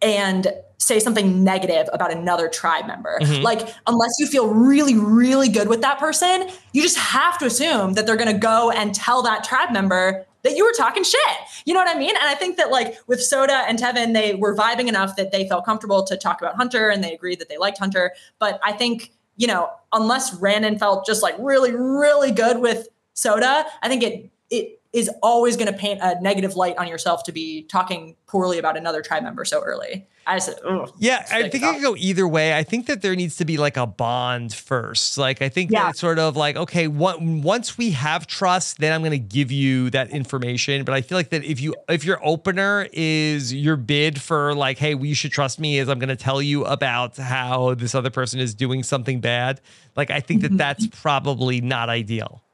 and say something negative about another tribe member. Mm-hmm. Like, unless you feel really, really good with that person, you just have to assume that they're going to go and tell that tribe member that you were talking shit. You know what I mean? And I think that like with Soda and Tevin, they were vibing enough that they felt comfortable to talk about Hunter and they agreed that they liked Hunter. But I think, you know, unless Randen felt just like really, really good with Soda, I think it it is always going to paint a negative light on yourself to be talking poorly about another tribe member so early. I just, ugh, yeah, I think it could go either way. I think that there needs to be like a bond first. Like, I think yeah. that it's sort of like, okay, once we have trust, then I'm going to give you that information. But I feel like that if you, if your opener is your bid for like, hey, well, you should trust me, is I'm going to tell you about how this other person is doing something bad. Like, I think that mm-hmm. that's probably not ideal.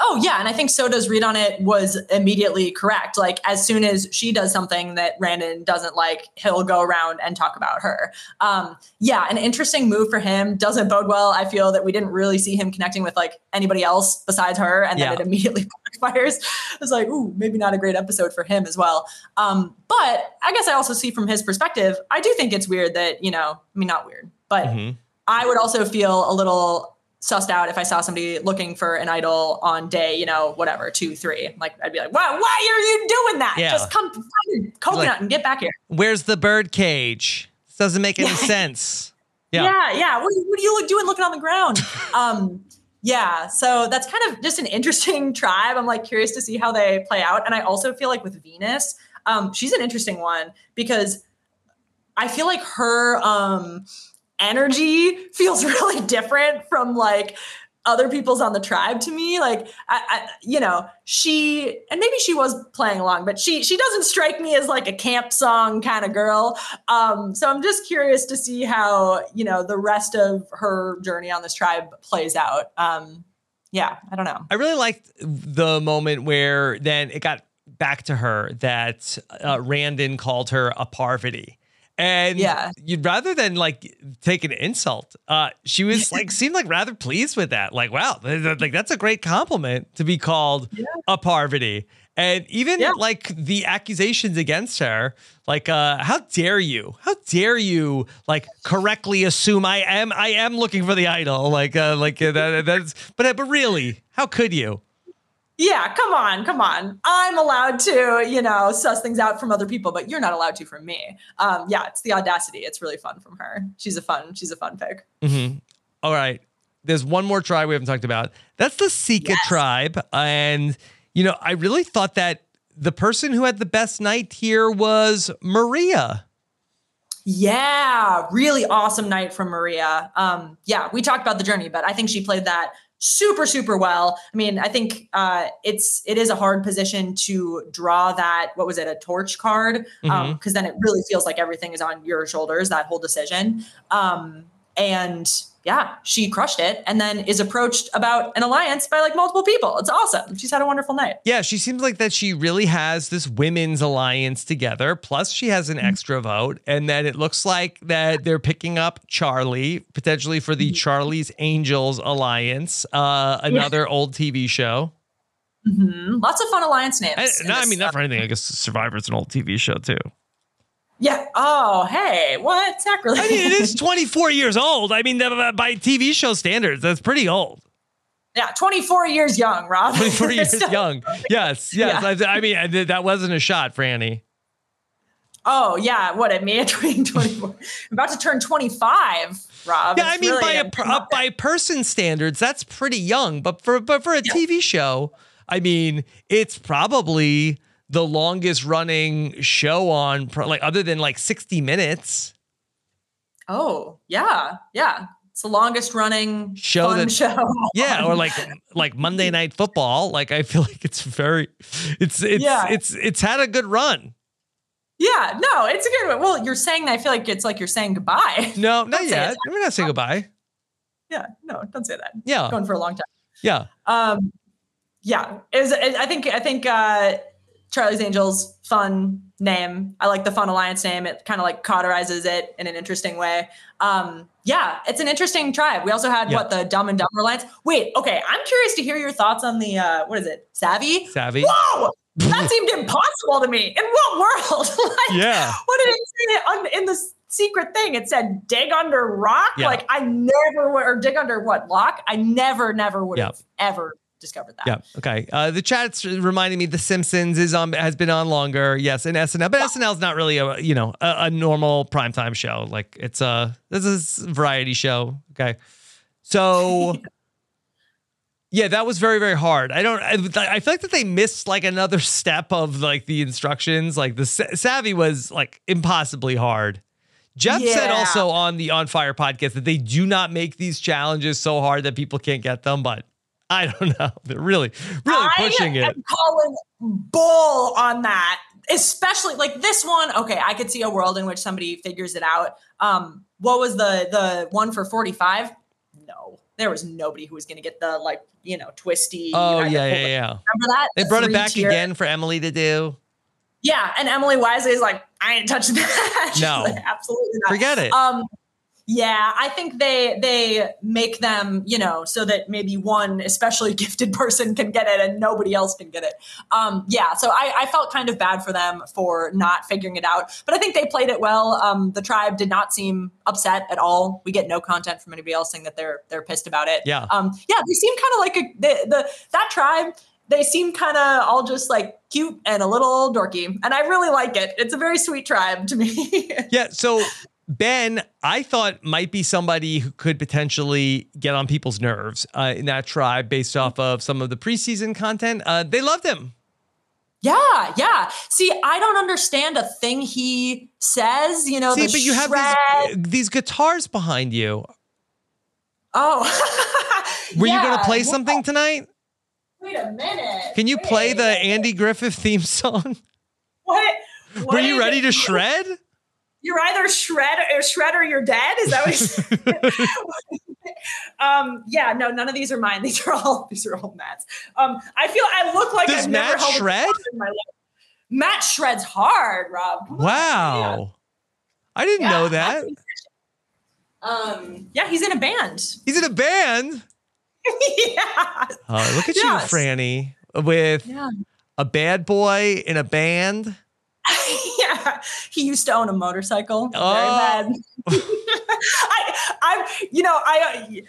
Oh yeah, and I think Soda's read on it was immediately correct. Like as soon as she does something that Randen doesn't like, he'll go around and talk about her. Um, yeah, an interesting move for him doesn't bode well. I feel that we didn't really see him connecting with like anybody else besides her, and yeah. then it immediately backfires. It's like, ooh, maybe not a great episode for him as well. Um, but I guess I also see from his perspective, I do think it's weird that you know, I mean, not weird, but mm-hmm. I would also feel a little sussed out if I saw somebody looking for an idol on day, you know, whatever, two, three. Like I'd be like, why, why are you doing that? Yeah. Just come find coconut like, and get back here. Where's the bird cage? This doesn't make any sense. Yeah. Yeah. Yeah. What, what are you doing looking on the ground? um, yeah. So that's kind of just an interesting tribe. I'm like curious to see how they play out. And I also feel like with Venus, um, she's an interesting one because I feel like her, um, energy feels really different from like other people's on the tribe to me. Like I, I, you know she and maybe she was playing along but she she doesn't strike me as like a camp song kind of girl. Um so i'm just curious to see how you know the rest of her journey on this tribe plays out. Um yeah i don't know. I really liked the moment where then it got back to her that uh, randen called her a parvati and yeah, you'd rather than like take an insult. Uh, she was like seemed like rather pleased with that. Like, wow, like that's a great compliment to be called yeah. a Parvati. And even yeah. like the accusations against her, like, uh, how dare you? How dare you like correctly assume I am I am looking for the idol? Like, uh, like uh, that, that's but but really, how could you? Yeah, come on, come on. I'm allowed to, you know, suss things out from other people, but you're not allowed to from me. Um, yeah, it's the audacity. It's really fun from her. She's a fun, she's a fun pick. Mm-hmm. All right. There's one more tribe we haven't talked about. That's the Siga yes. tribe. And, you know, I really thought that the person who had the best night here was Maria. Yeah, really awesome night from Maria. Um, yeah, we talked about the journey, but I think she played that super super well. I mean i think uh it's it is a hard position to draw that what was it a torch card? Um mm-hmm. because then it really feels like everything is on your shoulders that whole decision. Um and yeah, she crushed it and then is approached about an alliance by like multiple people. It's awesome. She's had a wonderful night. Yeah, she seems like that she really has this women's alliance together. Plus, she has an mm-hmm. extra vote. And then it looks like that they're picking up Charlie, potentially for the mm-hmm. Charlie's Angels Alliance, uh, another yeah. old TV show. Mm-hmm. Lots of fun alliance names. I, no, I mean, not for anything. I guess Survivor's an old TV show too. Yeah. Oh, hey, what sacrilege? I mean, it is 24 years old. I mean, by TV show standards, that's pretty old. Yeah, 24 years young, Rob. 24 years young. Yes, yes. Yeah. I, I, mean, that wasn't a shot, Frannie. Oh yeah, what at me at 24, about to turn 25, Rob. Yeah, I mean really by a, uh, by person standards, that's pretty young. But for but for a yeah. TV show, I mean, it's probably the longest running show on like other than like 60 minutes. Oh, yeah. Yeah. It's the longest running show that, show. Yeah, or like like Monday Night Football. Like I feel like it's very it's it's yeah. it's it's had a good run. Yeah, no, it's a good one. Well, you're saying I feel like it's like you're saying goodbye. No, not yet. We're not saying goodbye. Yeah, no, don't say that. Yeah. Going for a long time. Yeah. Um yeah. Was I think I think uh Charlie's Angels, fun name. I like the Fun Alliance name. It kind of like cauterizes it in an interesting way. Um, yeah, it's an interesting tribe. We also had what the Dumb and Dumber Alliance. Wait, okay, I'm curious to hear your thoughts on the uh, what is it, Savvy? Savvy. Whoa, that seemed impossible to me. In what world? like, yeah. What did it say on, in the secret thing? It said dig under rock. Yeah. Like I never would, or dig under what lock? I never, never would have ever discovered that. Yeah. Okay. Uh, the chat's reminding me The Simpsons is on has been on longer. Yes, and SNL, but SNL is not really a you know a, a normal primetime show. Like it's a this is a variety show. Okay. So. Yeah, that was very very hard. I don't. I, I feel like that they missed like another step of like the instructions. Like the savvy was like impossibly hard. Jeff yeah. said also on the On Fire podcast that they do not make these challenges so hard that people can't get them, but I don't know. They're really, really pushing I it. I'm calling bull on that, especially like this one. Okay, I could see a world in which somebody figures it out. Um, what was the the one for forty five? No, there was nobody who was going to get the like you know twisty. Oh yeah, yeah, yeah. Remember that? They brought it back tier. again for Emily to do. Yeah, and Emily Wisely is like, I ain't touching that. no, like, absolutely not. Forget it. Um, yeah, I think they they make them, you know, so that maybe one especially gifted person can get it and nobody else can get it. Um, yeah, so I, I felt kind of bad for them for not figuring it out, but I think they played it well. Um, the tribe did not seem upset at all. We get no content from anybody else saying that they're they're pissed about it. Yeah, um, yeah, they seem kind of like a the, the that tribe they seem kind of all just like cute and a little dorky. And I really like it. It's a very sweet tribe to me. yeah. So Ben, I thought might be somebody who could potentially get on people's nerves uh, in that tribe based off of some of the preseason content. Uh, they loved him. Yeah, yeah. See, I don't understand a thing he says. You know, see, but you have these, these, guitars behind you. Oh, were yeah. you going to play something tonight? Wait a minute. Can you Wait. play the Andy Griffith theme song? What? what Were you ready to shred? You're either shred or shred or you're dead. Is that what? you um, yeah, no, none of these are mine. These are all these are all Matt's. Um, I feel I look like Does I've Matt never held shred? in my life. Matt shreds hard, Rob. Come wow. I didn't yeah, know that. Um, yeah, he's in a band. He's in a band. yeah. Oh, look at yes. you, Frannie, with yeah. a bad boy in a band. he used to own a motorcycle. Oh. Very bad. I, I, you know, I.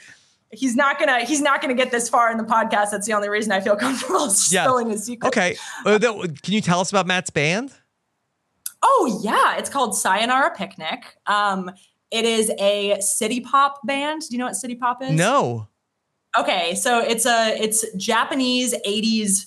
He's not gonna he's not gonna get this far in the podcast. That's the only reason I feel comfortable yeah. spilling his secret. Okay, uh, can you tell us about Matt's band? Oh yeah, it's called Sayonara Picnic. Um, it is a city pop band. Do you know what city pop is? No. Okay, so it's a it's Japanese '80s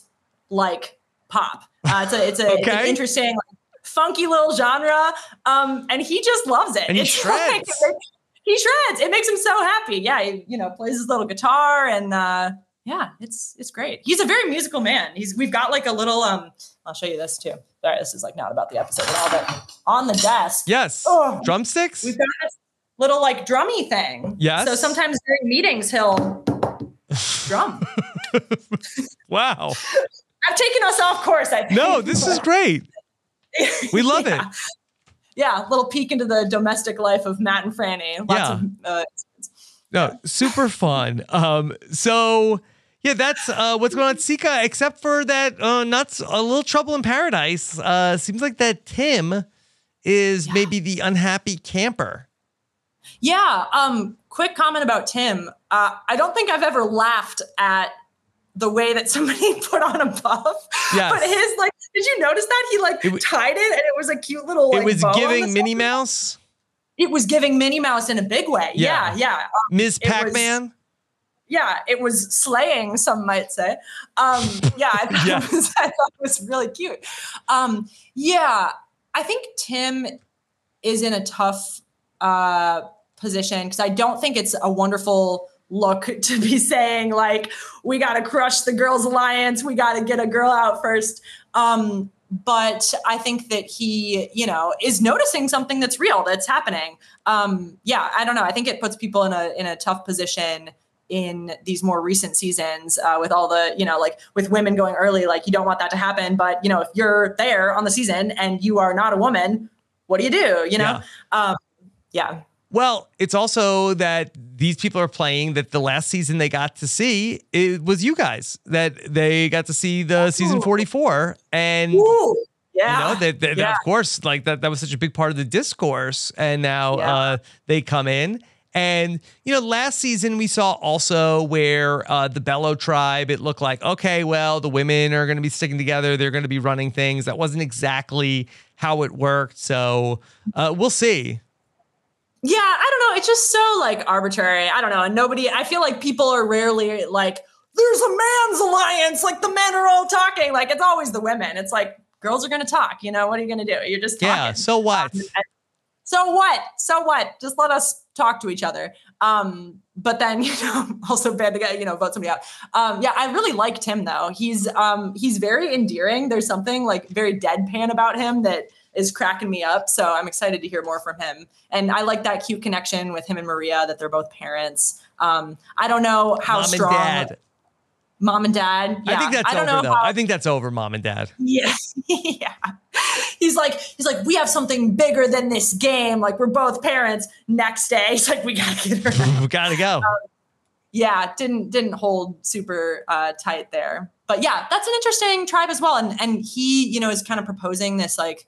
like pop. Uh, it's a it's a okay. it's interesting, like, funky little genre, um, and he just loves it. And he it's shreds. Like, he shreds. It makes him so happy. Yeah, he you know plays his little guitar and uh, yeah, it's it's great. He's a very musical man. He's we've got like a little um. I'll show you this too. Sorry, this is like not about the episode at all, but on the desk. Yes. Oh, drumsticks. We've got this little like drummy thing. Yes. So sometimes during meetings he'll drum. wow. I've taken us off course. I think. No, this is great. We love yeah. it. Yeah, a little peek into the domestic life of Matt and Frannie. Lots yeah. Of, uh, no, super fun. Um, so yeah, that's uh, what's going on Siga, except for that uh, not a little trouble in paradise. Uh, seems like that Tim is yeah. maybe the unhappy camper. Yeah. Um, quick comment about Tim. Uh, I don't think I've ever laughed at the way that somebody put on a buff. Yes. But his like, did you notice that he like it, tied it and it was a cute little. Like, it was giving Minnie Mouse. It was giving Minnie Mouse in a big way. Yeah, yeah. yeah. Um, Ms. Pac Man. Yeah, it was slaying. Some might say. Um, yeah, I thought, yeah. It was, I thought it was really cute. Um, yeah, I think Tim is in a tough uh, position because I don't think it's a wonderful look to be saying like we got to crush the girls alliance we got to get a girl out first um, but i think that he you know is noticing something that's real that's happening. Um, yeah i don't know. I think it puts people in a in a tough position in these more recent seasons uh, with all the you know like with women going early like you don't want that to happen. But you know if you're there on the season and you are not a woman what do you do you know? Yeah, um, yeah. Well, it's also that these people are playing that the last season they got to see it was you guys that they got to see the Ooh. season 44 and Ooh. Yeah. You know, that, that, yeah. of course, like that, that was such a big part of the discourse. And now yeah. uh, they come in And you know, last season we saw also where uh, the Belo tribe, it looked like okay, well, the women are going to be sticking together. They're going to be running things. That wasn't exactly how it worked. So uh, we'll see. Yeah, I don't know. It's just so like arbitrary. I don't know. And nobody. I feel like people are rarely like. There's a man's alliance. Like the men are all talking. Like it's always the women. It's like girls are going to talk. You know what are you going to do? You're just talking. Yeah. So what? So what? So what? Just let us talk to each other. Um, but then you know, also bad to get you know vote somebody out. Um, yeah, I really liked him though. He's um, he's very endearing. There's something like very deadpan about him that is cracking me up. So I'm excited to hear more from him. And I like that cute connection with him and Maria that they're both parents. Um, I don't know how Mom strong. And dad. Mom and dad. Yeah. I think that's I don't over, know though. How, I think that's over, mom and dad. Yeah. yeah. He's like, he's like, we have something bigger than this game. Like we're both parents. Next day, he's like, we gotta get her. we gotta go. Um, yeah, didn't didn't hold super uh, tight there. But yeah, that's an interesting tribe as well. And and he, you know, is kind of proposing this like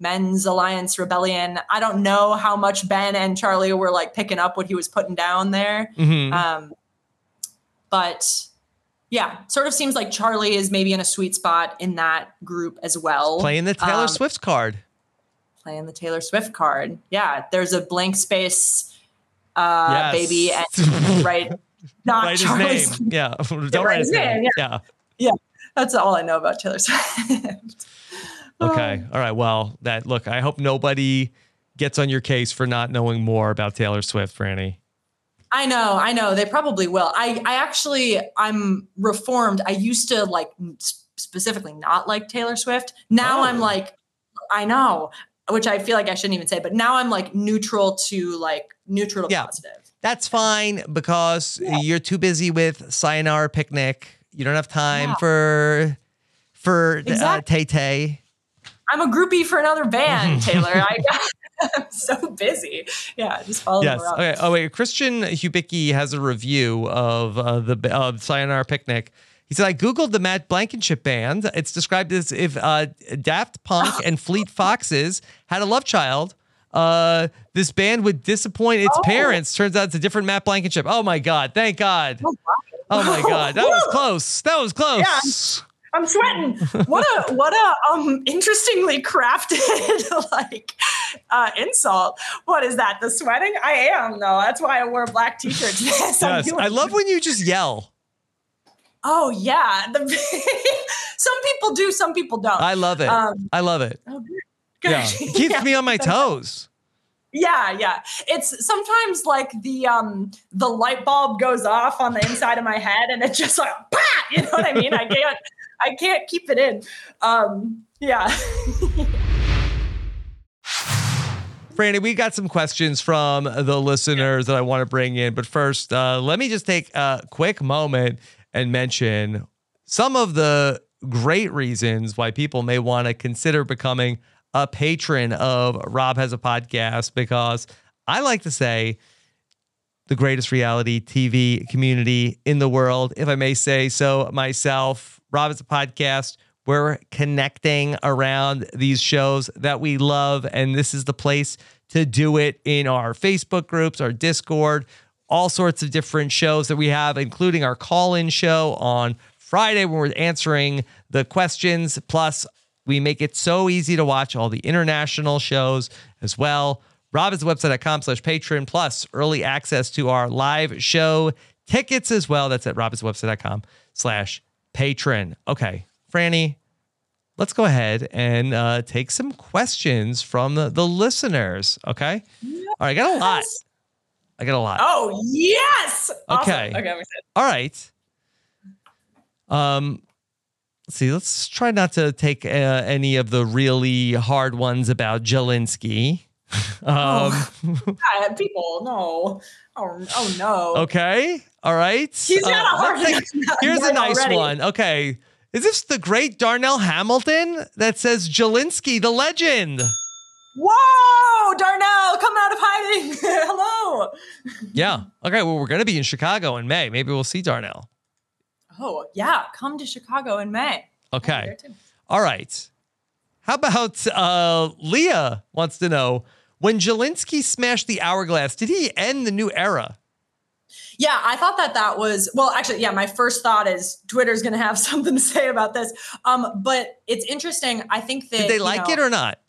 men's alliance rebellion. I don't know how much Ben and Charlie were like picking up what he was putting down there. Mm-hmm. Um, but yeah, sort of seems like Charlie is maybe in a sweet spot in that group as well. Playing the Taylor um, Swift card. Playing the Taylor Swift card. Yeah, there's a blank space uh, yes. baby and right not write Charlie's his name. Yeah. Don't write his name. name. Yeah. yeah. Yeah. That's all I know about Taylor Swift. okay. All right. Well, that look, I hope nobody gets on your case for not knowing more about Taylor Swift, Frannie. I know, I know. They probably will. I, I actually, I'm reformed. I used to like specifically not like Taylor Swift. Now oh. I'm like, I know, which I feel like I shouldn't even say, but now I'm like neutral to like neutral to yeah, positive. That's fine because yeah. you're too busy with Sayonara Picnic. You don't have time yeah. for for exactly. uh, Tay Tay. I'm a groupie for another band, Taylor. I I'm so busy. Yeah, just follow yes. them around. Okay. Oh wait, Christian Hubicki has a review of uh, the of Sayonara Picnic. He said, I Googled the Matt Blankenship band. It's described as if uh, Daft Punk and Fleet Foxes had a love child. Uh, this band would disappoint its oh. parents. Turns out it's a different Matt Blankenship. Oh my God. Thank God. Oh, oh my God. That was close. That was close. Yeah. I'm sweating. What a what a um interestingly crafted like uh, insult. What is that? The sweating? I am though. That's why I wore a black t-shirt. yes, yes. I love when you just yell. Oh yeah. The, some people do, some people don't. I love it. Um, I love it. Oh, good. Yeah, it keeps yeah. me on my toes. Yeah, yeah. It's sometimes like the um the light bulb goes off on the inside of my head and it just like you know what I mean? I can't I can't keep it in. Um, yeah. Frannie, we got some questions from the listeners that I want to bring in. But first, uh, let me just take a quick moment and mention some of the great reasons why people may want to consider becoming a patron of Rob Has a Podcast because I like to say the greatest reality TV community in the world, if I may say so myself. Rob Has a Podcast. We're connecting around these shows that we love, and this is the place to do it in our Facebook groups, our Discord, all sorts of different shows that we have, including our call in show on Friday when we're answering the questions. Plus, we make it so easy to watch all the international shows as well. robhasawebsite.com slash patron plus early access to our live show tickets as well. That's at robhasawebsite.com slash patron. Okay, Frannie, let's go ahead and uh, take some questions from the, the listeners. Okay. Yes. All right, I got a lot. I got a lot. Oh yes. Okay. Awesome. Okay. All right. Um, let's see. Let's try not to take uh, any of the really hard ones about Jelinsky. um, oh, people, no. Oh, oh no. Okay. All right. He's got uh, a hard Here's a nice already. one. Okay. Is this the great Darnell Hamilton that says Jelinsky, the legend? Whoa, Darnell, come out of hiding. Hello. Yeah. Okay. Well, we're going to be in Chicago in May. Maybe we'll see Darnell. Oh, yeah. Come to Chicago in May. Okay. All right. How about uh, Leah wants to know When Jelinsky smashed the hourglass, did he end the new era? Yeah, I thought that that was well. Actually, yeah, my first thought is Twitter's going to have something to say about this. Um, but it's interesting. I think that did they like know, it or not?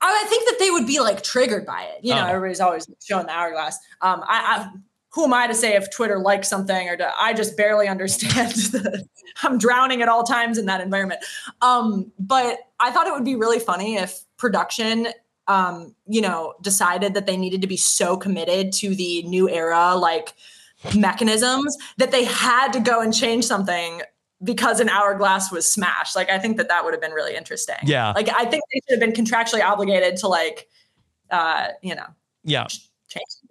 I think that they would be like triggered by it. You know, oh. everybody's always showing the hourglass. Um, I, I, who am I to say if Twitter likes something or do, I just barely understand. The, I'm drowning at all times in that environment. Um, but I thought it would be really funny if production um, you know, decided that they needed to be so committed to the new era, like mechanisms, that they had to go and change something because an hourglass was smashed. Like, I think that that would have been really interesting. Yeah. Like, I think they should have been contractually obligated to, like, uh, you know, yeah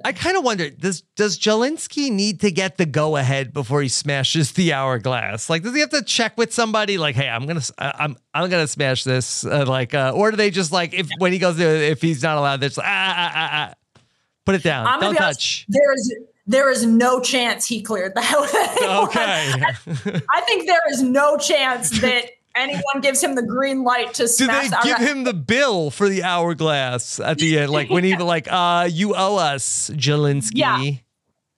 I kind of wonder does does Jelinsky need to get the go ahead before he smashes the hourglass? Like, does he have to check with somebody? Like, hey, I'm gonna I'm I'm gonna smash this. Uh, like, uh, or do they just like if when he goes there if he's not allowed, they're just like, ah, ah, ah, ah. put it down, I'm don't touch. Honest, there is there is no chance he cleared that. okay, I think there is no chance that anyone gives him the green light to smash. Do they give him the bill for the hourglass at the end? Like when he like, uh, you owe us, Jelinsky. Yeah.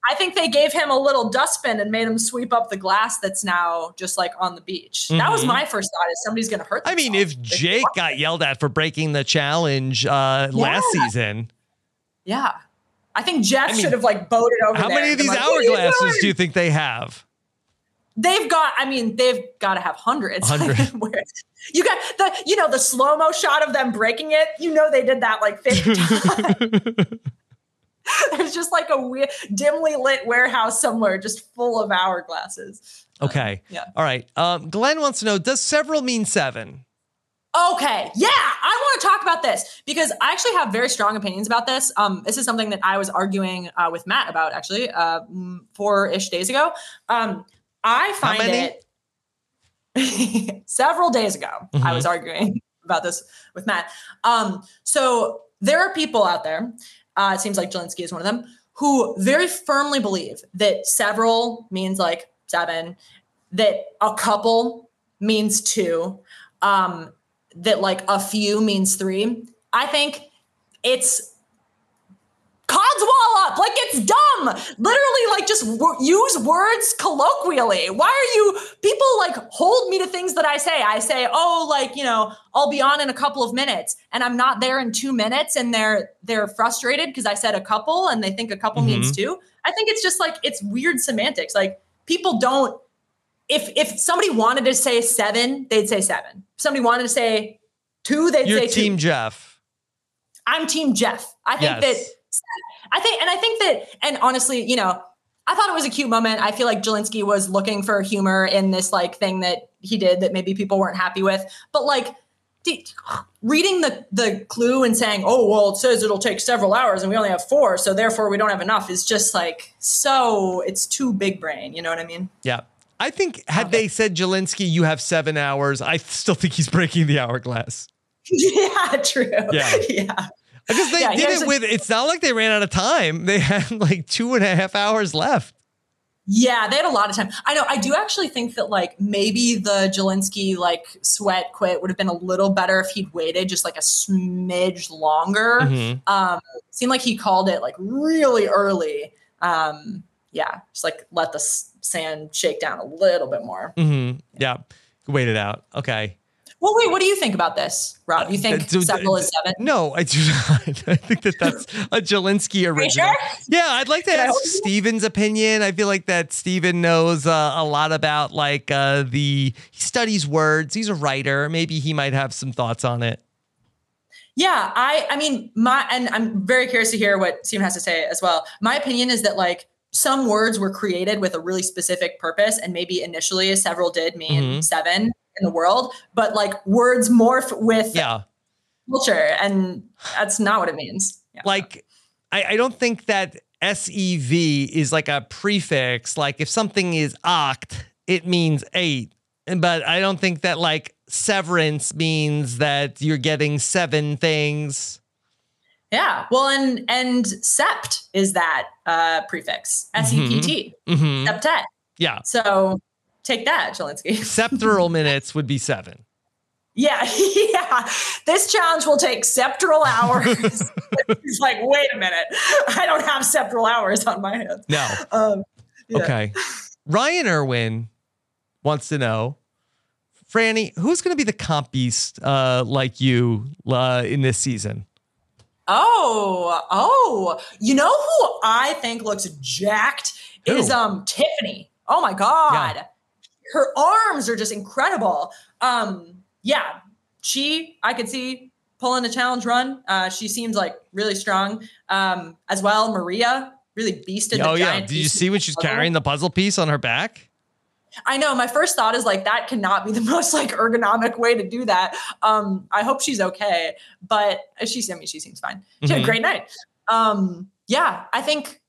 I think they gave him a little dustbin and made him sweep up the glass that's now just like on the beach. Mm-hmm. That was mm-hmm. my first thought is somebody's going to hurt. I mean, if Jake got yelled at for breaking the challenge uh, yeah. last season. Yeah. I think Jeff I mean, should have like boated over How many of these like, hourglasses do you think they have? They've got i mean they've got to have hundreds. 100. you got the you know the slow mo shot of them breaking it. You know they did that like 50 times. There's just like a weird, dimly lit warehouse somewhere just full of hourglasses. Okay. um, yeah. All right. Um, glenn wants to know does several mean seven? Okay, yeah, I want to talk about this because I actually have very strong opinions about this. Um, this is something that I was arguing uh, with Matt about actually uh, four ish days ago. Um, I find it several days ago. Mm-hmm. I was arguing about this with Matt. Um, so there are people out there. Uh, it seems like Jelinsky is one of them who very firmly believe that several means like seven, that a couple means two, um, that like a few means three. I think it's codswallop like it's dumb. Literally like just w- use words colloquially. Why are you people like hold me to things that i say? I say oh like you know i'll be on in a couple of minutes. And i'm not there in two minutes and they're they're frustrated because i said a couple and they think a couple mm-hmm. means two. I think it's just like it's weird semantics. Like people don't if if somebody wanted to say seven they'd say seven. If somebody wanted to say two they'd You're say team two. jeff. I'm team jeff. I think yes. that I think, and I think that, and honestly, you know, I thought it was a cute moment. I feel like Jelinsky was looking for humor in this like thing that he did that maybe people weren't happy with. But like reading the the clue and saying, "Oh, well, it says it'll take several hours and we only have 4, so therefore we don't have enough." is just like so it's too big brain, you know what I mean? Yeah. I think had okay. they said Jelinsky, you have 7 hours, I still think he's breaking the hourglass. yeah, true. Yeah. Yeah. Because they yeah, did it with, it's not like they ran out of time. They had like two and a half hours left. Yeah, they had a lot of time. I know. I do actually think that like maybe the Jelinsky like sweat quit would have been a little better if he'd waited just like a smidge longer. Mm-hmm. Um, seemed like he called it like really early. Um, yeah, just like let the sand shake down a little bit more. Mm-hmm. Yeah, wait it out. Okay. Well, wait, what do you think about this, Rob? You think uh, several is seven? No, I do not. I think that that's a Jelinsky original. Sure? Yeah, I'd like to Can ask Stephen's opinion. I feel like that Stephen knows uh, a lot about like uh, the he studies words. He's a writer. Maybe he might have some thoughts on it. Yeah, I I mean my and I'm very curious to hear what Stephen has to say as well. My opinion is that like some words were created with a really specific purpose and maybe initially several did mean mm-hmm. seven in the world, but like words morph with yeah. culture, and that's not what it means. Yeah. Like, I, I don't think that SEV is like a prefix. Like, if something is oct, it means eight. But I don't think that like severance means that you're getting seven things. Yeah. Well, and and sept is that uh, prefix. S E P T. Mm-hmm. Septet. Yeah. So Take that, Jelinsky. Septural minutes would be seven. Yeah, yeah. This challenge will take septural hours. He's like, wait a minute, I don't have septural hours on my hands. No. Um, yeah. Okay. Ryan Irwin wants to know, Frannie, who's going to be the comp beast uh, like you uh, in this season? Oh, oh, you know who I think looks jacked who? is um Tiffany. Oh my god, yeah. her arms are just incredible. Um, yeah, she I could see pulling a challenge run. Uh, she seems like really strong um, as well. Maria really beasted. Oh yeah, did you see when she's carrying the puzzle piece on her back? I know. My first thought is like that cannot be the most like ergonomic way to do that. Um, I hope she's okay, but she I mean she seems fine. She mm-hmm. had a mm-hmm. great night. Um, yeah, I think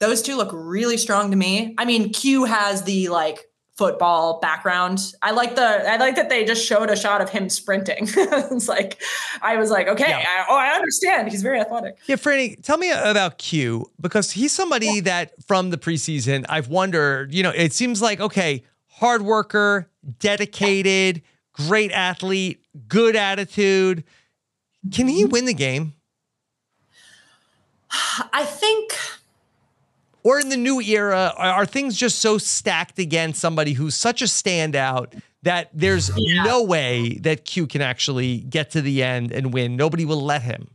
those two look really strong to me. I mean, Q has the like football background. I like the I like that they just showed a shot of him sprinting. it's like I was like, okay, yeah. I, oh, I understand. He's very athletic. Yeah, Frannie, tell me about Q because he's somebody yeah. that from the preseason I've wondered. You know, it seems like okay, hard worker, dedicated, great athlete, good attitude. Can he win the game? I think or in the new era, are things just so stacked against somebody who's such a standout that there's yeah. no way that Q can actually get to the end and win? Nobody will let him.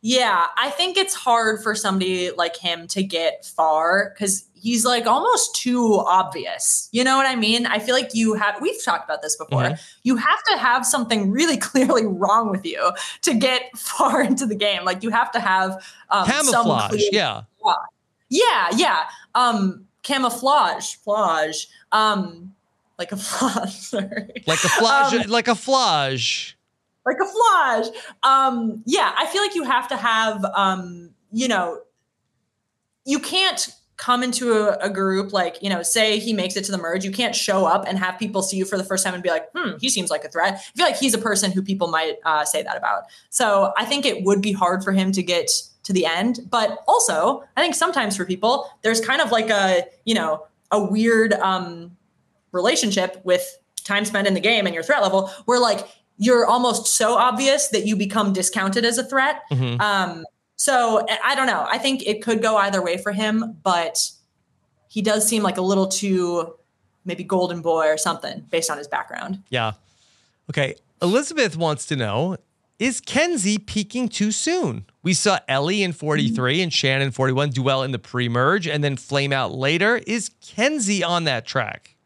Yeah, I think it's hard for somebody like him to get far because he's like almost too obvious. You know what I mean? I feel like you have, we've talked about this before. Mm-hmm. You have to have something really clearly wrong with you to get far into the game. Like you have to have um, camouflage. yeah. Yeah, yeah. Um, camouflage, flage. Um, like a flage. Like a flage. Um, like a flage. Like a flage. Um, yeah, I feel like you have to have, um, you know, you can't come into a, a, group like you know say he makes it to the merge you can't show up and have people see you for the first time and be like hmm he seems like a threat i feel like he's a person who people might uh, say that about so i think it would be hard for him to get to the end. But also, I think sometimes for people, there's kind of like a, you know, a weird um, relationship with time spent in the game and your threat level where like you're almost so obvious that you become discounted as a threat. Mm-hmm. Um, so I don't know. I think it could go either way for him, but he does seem like a little too maybe golden boy or something based on his background. Yeah. Okay. Elizabeth wants to know is Kenzie peaking too soon? We saw Elie in 43 and Shannon 41 do well in the pre merge and then flame out later. Is Kenzie on that track?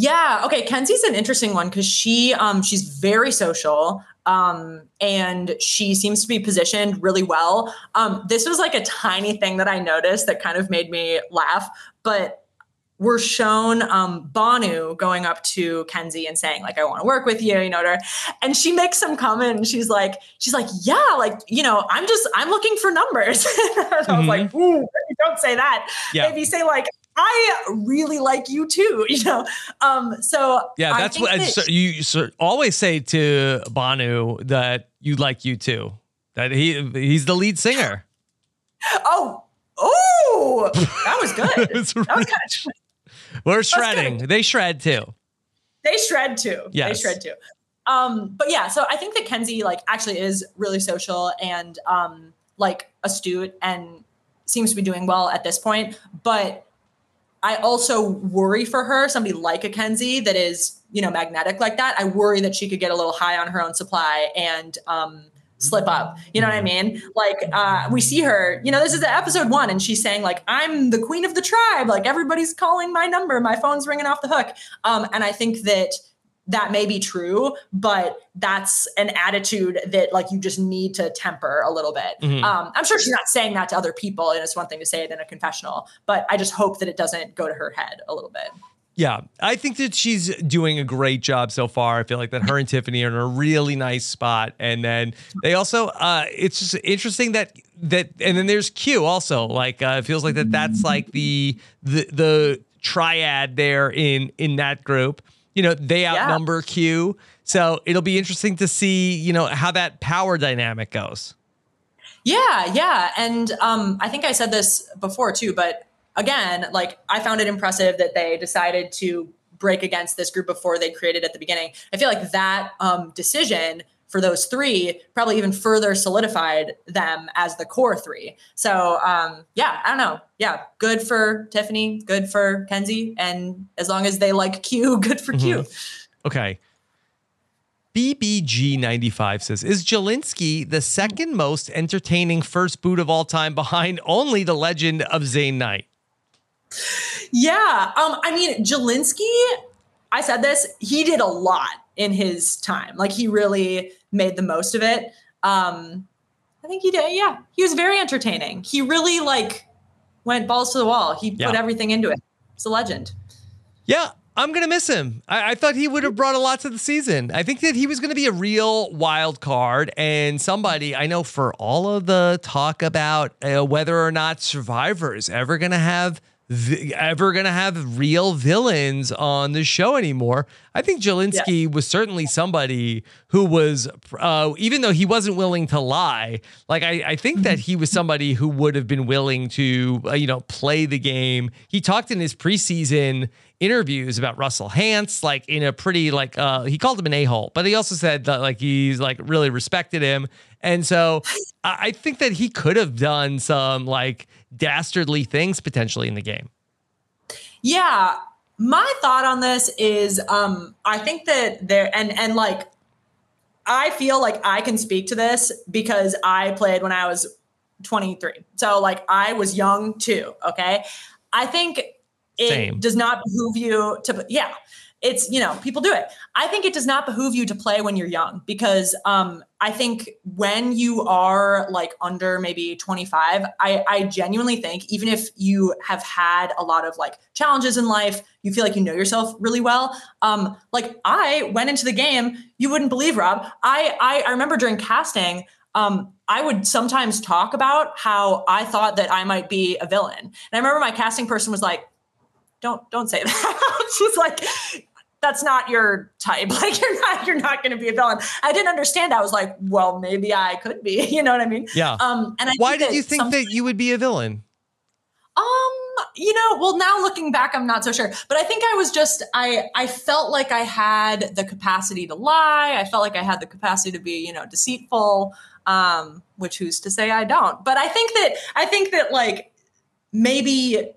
Yeah. Okay. Kenzie's an interesting one because she um, she's very social. Um, and she seems to be positioned really well. Um, this was like a tiny thing that I noticed that kind of made me laugh, but we're shown um, Bhanu going up to Kenzie and saying like, "I want to work with you," you know, her. and she makes some comment. And she's like, she's like, "Yeah, like you know, I'm just I'm looking for numbers." I was mm-hmm. like, "Ooh, don't say that. Yeah. Maybe say like." I really like you too, you know. Um, so yeah, that's what that- so you so always say to Bhanu that you like you too. That he he's the lead singer. Oh, oh, that was good. that was kind of we're shredding. They shred too. They shred too. Yes. They shred too. Um, but yeah, so I think that Kenzie like actually is really social and um, like astute and seems to be doing well at this point. But I also worry for her, somebody like a Kenzie that is, you know, magnetic like that. I worry that she could get a little high on her own supply and um, slip up. You know what I mean? Like uh, we see her, you know, this is the episode one, and she's saying like, "I'm the queen of the tribe." Like everybody's calling my number, my phone's ringing off the hook. Um, and I think that that may be true, but that's an attitude that like you just need to temper a little bit. Mm-hmm. Um, I'm sure she's not saying that to other people, and it's one thing to say it in a confessional, but I just hope that it doesn't go to her head a little bit. Yeah, I think that she's doing a great job so far. I feel like that her and Tiffany are in a really nice spot, and then they also, uh, it's just interesting that that, and then there's Q also. Like, uh, it feels like that that's like the the the triad there in in that group. You know, they outnumber yeah. Q, so it'll be interesting to see you know how that power dynamic goes. Yeah, yeah, and um, I think I said this before too, but again, like I found it impressive that they decided to break against this group before they created at the beginning. I feel like that um, decision for those three probably even further solidified them as the core three. So um, yeah, I don't know. Yeah, good for Tiffany, good for Kenzie, and as long as they like Q, good for mm-hmm. Q. Okay. BBG95 says, Is Jelinsky the second most entertaining first boot of all time behind only the legend of Zane Knight? Yeah. Um, I mean, Jelinsky, I said this, he did a lot in his time. Like he really made the most of it. Um, I think he did. Yeah. He was very entertaining. He really like went balls to the wall. He yeah. put everything into it. He's a legend. Yeah. I'm gonna miss him. I, I, thought he would have brought a lot to the season. I think that he was gonna be a real wild card and somebody I know for all of the talk about uh, whether or not Survivor is ever gonna have ever going to have real villains on the show anymore. I think Jelinsky was certainly somebody who was, uh, even though he wasn't willing to lie, like I, I think that he was somebody who would have been willing to, uh, you know, play the game. He talked in his preseason interviews about Russell Hantz, like in a pretty like uh he called him an a-hole, but he also said that like he's like really respected him. And so I think that he could have done some like dastardly things potentially in the game. Yeah. My thought on this is um I think that there and and like I feel like I can speak to this because I played when I was 23. So like I was young too, okay? I think it Same. does not behoove you to yeah it's you know people do it i think it does not behoove you to play when you're young because um i think when you are like under maybe 25 i i genuinely think even if you have had a lot of like challenges in life you feel like you know yourself really well um like i went into the game you wouldn't believe rob i i, I remember during casting um, I would sometimes talk about how I thought that I might be a villain. And I remember my casting person was like, don't don't say that. She's like, that's not your type. Like you're not you're not going to be a villain. I didn't understand. I was like, well, maybe I could be. You know what I mean? Yeah. Um. And I why did you think that you would be a villain? Um, you know, well now looking back I'm not so sure. But I think I was just I I felt like I had the capacity to lie. I felt like I had the capacity to be, you know, deceitful. Um, which who's to say I don't. But I think that I think that like maybe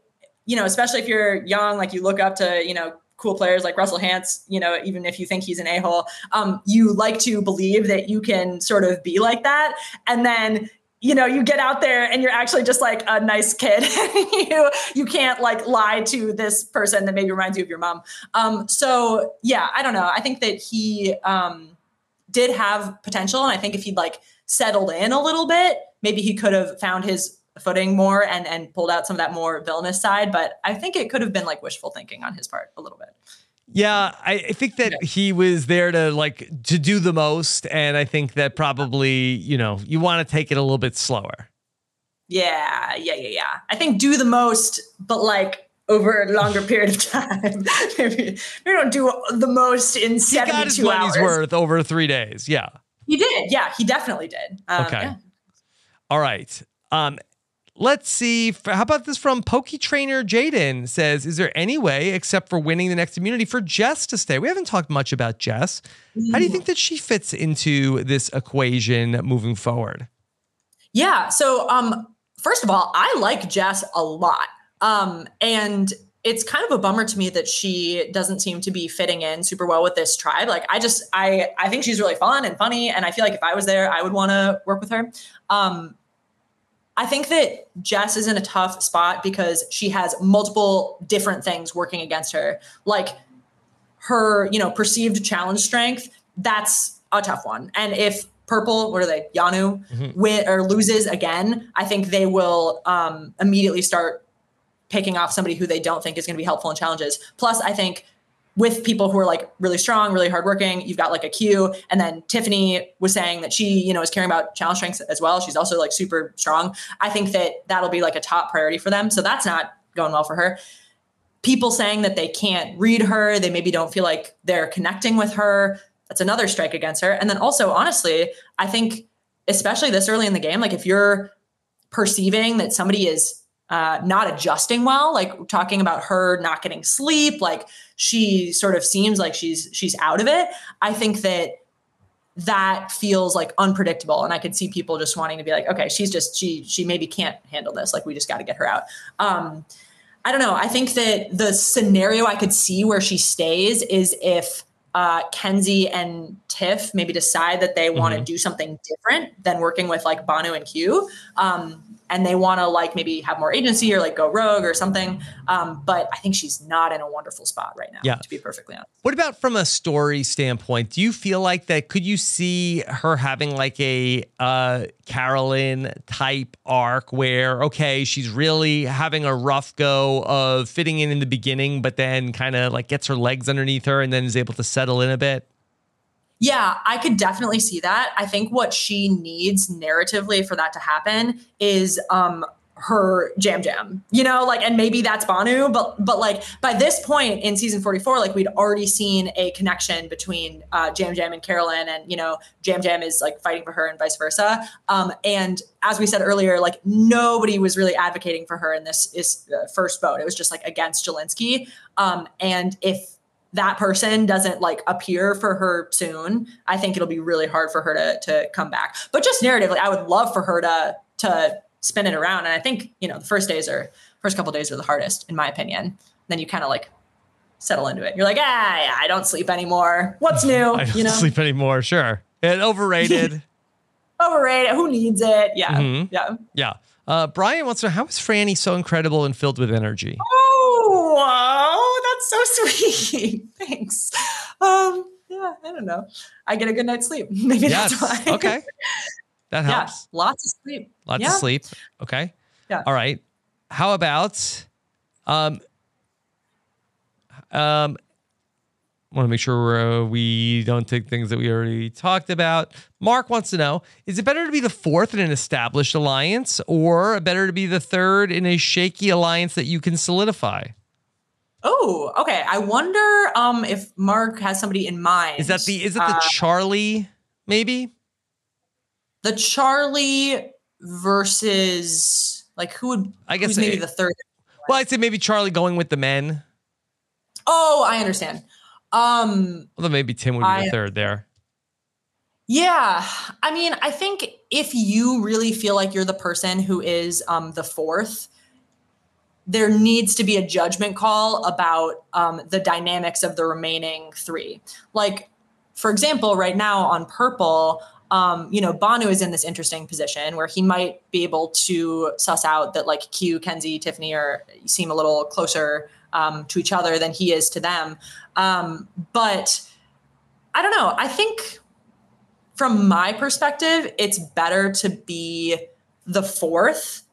you know, especially if you're young, like you look up to, you know, cool players like Russell Hantz, you know, even if you think he's an a hole, um, you like to believe that you can sort of be like that. And then you know you get out there and you're actually just like a nice kid. You you can't like lie to this person that maybe reminds you of your mom. Um so yeah i don't know. I think that he um did have potential. And i think if he'd like settled in a little bit maybe he could have found his footing more and and pulled out some of that more villainous side. But I think it could have been like wishful thinking on his part a little bit. Yeah, I, I think that yeah. he was there to like to do the most, and I think that probably you know you want to take it a little bit slower. Yeah, yeah, yeah, yeah. I think do the most, but like over a longer period of time. maybe, maybe don't do the most in seventy-two hours. He got his money's hours. worth over three days. Yeah, he did. Yeah, he definitely did. Um, okay. Yeah. All right. Um, Let's see. How about this from Pokey Trainer Jaden says, Is there any way, except for winning the next immunity, for Jess to stay? We haven't talked much about Jess. How do you think that she fits into this equation moving forward? Yeah. So, um, first of all, I like Jess a lot. Um, and it's kind of a bummer to me that she doesn't seem to be fitting in super well with this tribe. Like I just I I think she's really fun and funny and I feel like if I was there I would want to work with her. Um I think that Jess is in a tough spot because she has multiple different things working against her. Like her, you know, perceived challenge strength, that's a tough one. And if Purple, what are they, Yanu, mm-hmm. win or loses again, I think they will um, immediately start picking off somebody who they don't think is going to be helpful in challenges. Plus, I think with people who are like really strong, really hardworking. You've got like a Q, and then Tiffany was saying that she, you know, is caring about challenge strengths as well. She's also like super strong. I think that that'll be like a top priority for them. So that's not going well for her. People saying that they can't read her, they maybe don't feel like they're connecting with her. That's another strike against her. And then also, honestly, I think especially this early in the game, like if you're perceiving that somebody is uh, not adjusting well. Like talking about her not getting sleep, like she sort of seems like she's she's out of it. I think that that feels like unpredictable and i could see people just wanting to be like okay she's just she she maybe can't handle this like we just got to get her out um i don't know i think that the scenario i could see where she stays is if uh, Kenzie and Tiff maybe decide that they want to mm-hmm. do something different than working with like Bhanu and Q. Um, and they want to like maybe have more agency or like go rogue or something. Um, but I think she's not in a wonderful spot right now. Yeah. To be perfectly honest. What about from a story standpoint? Do you feel like that? Could you see her having like a uh, Carolyn type arc where okay, she's really having a rough go of fitting in in the beginning, but then kind of like gets her legs underneath her and then is able to settle in a bit? Yeah, I could definitely see that. I think what she needs narratively for that to happen is um her Yam Yam you know like and maybe that's Bhanu but but like by this point in season 44 like we'd already seen a connection between uh, Yam Yam and carolyn and you know Yam Yam is like fighting for her and vice versa. Um, and as we said earlier like nobody was really advocating for her in this is uh, first vote. It was just like against Jelinsky um, and if that person doesn't like appear for her soon, I think it'll be really hard for her to to come back. But just narratively, I would love for her to to spin it around. And I think you know the first days are first couple days are the hardest, in my opinion. Then you kind of like settle into it. You're like, ah, I don't sleep anymore. What's new? I don't you know? sleep anymore. Sure, and overrated. overrated. Who needs it? Yeah, mm-hmm. yeah, yeah. Uh, Brian wants to know how is Frannie so incredible and filled with energy? Oh, that's so sweet. Thanks. Um, yeah, I don't know. I get a good night's sleep. Maybe yes. that's why. okay. That helps. Yeah, lots of sleep. Lots yeah. of sleep. Okay. Yeah. All right. How about um um want to make sure uh, we don't take things that we already talked about. Mark wants to know Is it better to be the fourth in an established alliance or better to be the third in a shaky alliance that you can solidify? Oh, okay. I wonder um, if Mark has somebody in mind. Is that the is it the uh, Charlie maybe? The Charlie versus like who would I guess maybe it, the third. Well, I'd say maybe Charlie going with the men. Oh, I understand. Um, well, then maybe Tim would be I, the third there. Yeah. I mean, I think if you really feel like you're the person who is um, the fourth, there needs to be a judgment call about um, the dynamics of the remaining three. Like, for example, right now on purple, um, you know, Bhanu is in this interesting position where he might be able to suss out that like Q, Kenzie, Tiffany are seem a little closer um, to each other than he is to them. Um, but I don't know. I think from my perspective, it's better to be the fourth,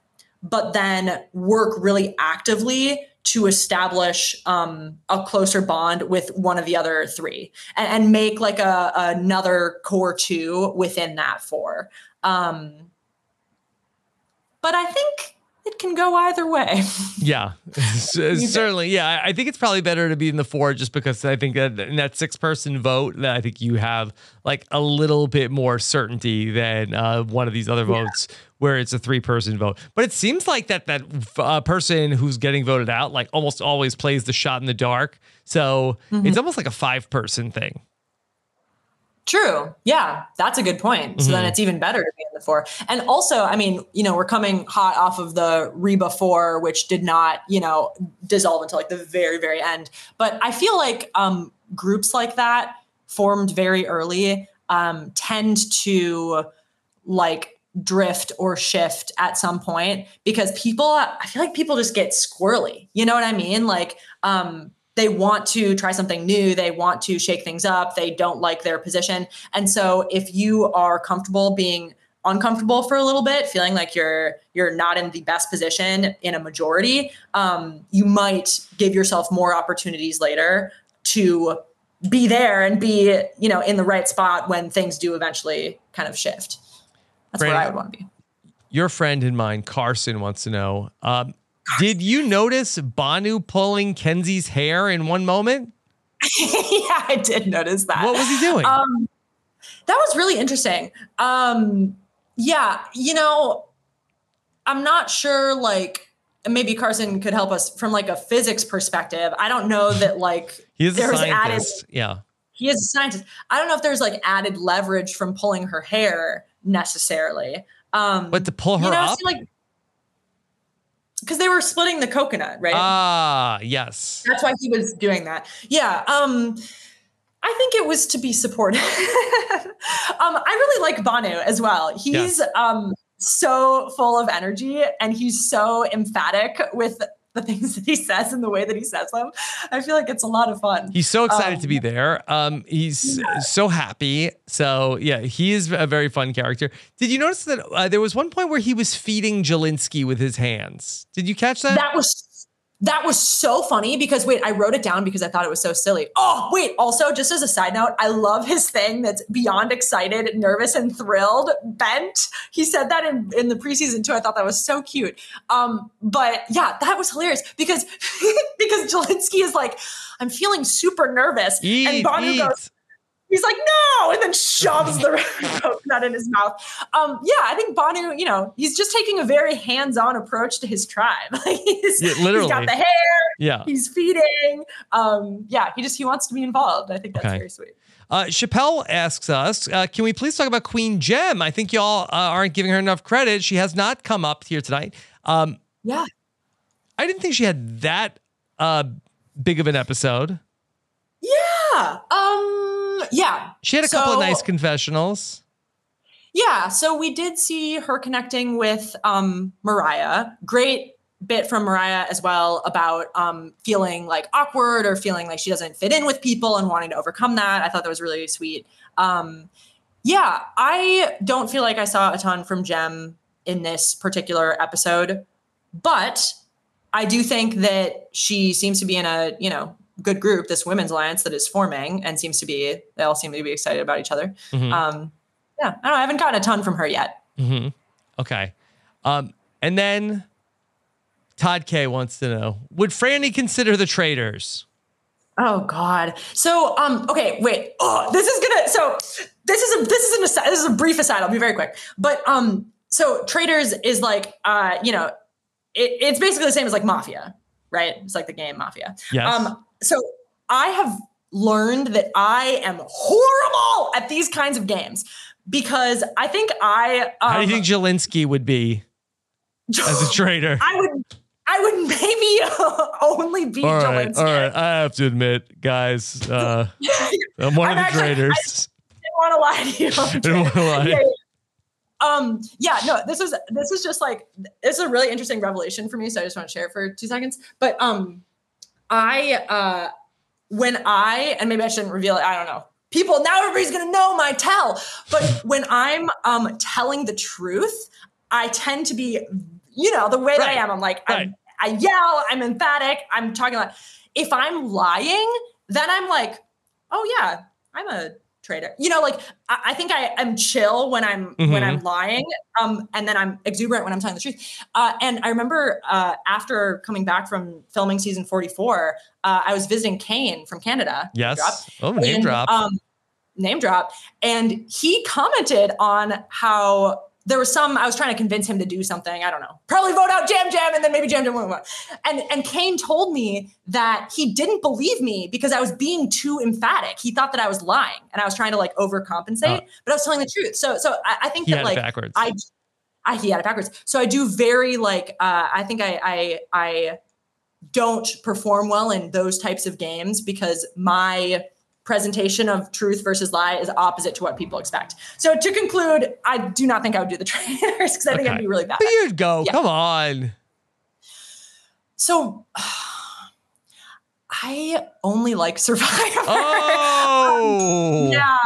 but then work really actively to establish um, a closer bond with one of the other three and, and make like a another core two within that four. Um, but I think it can go either way. Yeah, certainly. Yeah, I think it's probably better to be in the four just because I think that in that six person vote, that I think you have like a little bit more certainty than uh, one of these other votes yeah. where it's a three person vote. But it seems like that that uh, person who's getting voted out like almost always plays the shot in the dark. So mm-hmm. it's almost like a five person thing. True. Yeah, that's a good point. So mm-hmm. then it's even better to be in the four. And also, I mean, you know, we're coming hot off of the Reba four, which did not, you know, dissolve until like the very, very end. But I feel like um, groups like that formed very early um, tend to like drift or shift at some point because people, I feel like people just get squirrely. You know what I mean? Like, um, they want to try something new they want to shake things up they don't like their position. And so if you are comfortable being uncomfortable for a little bit feeling like you're you're not in the best position in a majority um, you might give yourself more opportunities later to be there and be you know in the right spot when things do eventually kind of shift. That's Brandon, where i would want to be. your friend and mine carson wants to know um, did you notice Bhanu pulling Kenzie's hair in one moment? yeah, I did notice that. What was he doing? Um, that was really interesting. Um, yeah, you know, I'm not sure like maybe Carson could help us from like a physics perspective. I don't know that like He is a there's added yeah. he is a scientist. I don't know if there's like added leverage from pulling her hair necessarily. Um But to pull her you know, up? see, like because they were splitting the coconut, right? Ah, yes. That's why he was doing that. Yeah. Um, I think it was to be supportive. um, I really like Bhanu as well. He's um so full of energy and he's so emphatic with the things that he says and the way that he says them. I feel like it's a lot of fun. He's so excited Um, to be there. Um, he's so happy. So yeah, he is a very fun character. Did you notice that uh, there was one point where he was feeding Jelinsky with his hands? Did you catch that? that was that was so funny because wait, I wrote it down because I thought it was so silly. Oh, wait, also just as a side note, I love his thing that's beyond excited, nervous, and thrilled, bent. He said that in, in the preseason too. I thought that was so cute. Um, but yeah, that was hilarious because because Jelinsky is like, I'm feeling super nervous. eat, and eat. goes, he's like, no, and then shoves the coconut in his mouth. Um, yeah, I think Bhanu, you know, he's just taking a very hands-on approach to his tribe. Like he's, Yeah, literally. he's got the hair, yeah. he's feeding. Um, yeah, he just he wants to be involved. I think that's Okay. very sweet. Uh, Chappelle asks us, uh, can we please talk about Queen Jem? I think y'all uh, aren't giving her enough credit. She has not come up here tonight. Um, Yeah. I didn't think she had that uh, big of an episode. Yeah. Um, yeah. She had a couple of nice confessionals. Yeah, so we did see her connecting with um, Mariah. Great bit from Mariah as well about um, feeling like awkward or feeling like she doesn't fit in with people and wanting to overcome that. I thought that was really sweet. Um, yeah, I don't feel like I saw a ton from Jem in this particular episode, but I do think that she seems to be in a you know good group, this women's alliance that is forming, and seems to be they all seem to be excited about each other. Mhm. Um, yeah, I don't know. I haven't gotten a ton from her yet. hmm Okay. Um, and then Todd K wants to know Would Frannie consider the traitors? Oh God. So, um, okay, wait. Oh, this is gonna. So, this is a this is an aside, this is a brief aside. I'll be very quick. But um, so Traitors is like uh, you know, it, it's basically the same as like mafia, right? It's like the game mafia. Yes. Um, so I have learned that I am horrible at these kinds of games because I think I um, How do you think Jelinsky would be as a traitor? I would I would maybe only be all right, Jelinsky. all right. I have to admit, guys, uh, I'm one I'm of the actually- I- didn't want to lie to you. I don't want to lie. Yeah, yeah. Um, yeah, no, this is this is just like it's a really interesting revelation for me. So I just want to share it for two seconds. But um I uh when I and maybe I shouldn't reveal it, I don't know. People now everybody's gonna know my tell. But when I'm um telling the truth, I tend to be, you know, the way that I am. I'm like, Right. I'm, I yell, I'm emphatic, I'm talking like if I'm lying, then I'm like, oh yeah, I'm a traitor. You know, like I, I think I am chill when I'm when Mhm. I'm lying, um, and then I'm exuberant when I'm telling the truth. Uh, and I remember uh, after coming back from filming season 44, uh, I was visiting Kane from Canada. Name drop. Yes. Oh, name And, drop. Um, name drop. And he commented on how there was some, I was trying to convince him to do something. I don't know. Probably vote out Yam Yam and then maybe Yam Yam won't vote. And, and Kane told me that he didn't believe me because I was being too emphatic. He thought that I was lying and I was trying to like overcompensate, Uh. but I was telling the truth. So, so I, I think that like, backwards. I, I he had it backwards. So I do very like uh, I think I I I don't perform well in those types of games because my presentation of truth versus lie is opposite to what people expect. So to conclude, I do not think I would do the trainers because I think I'd be really bad. but you'd go. Yeah. Come on. So I only like Survivor. Oh. yeah.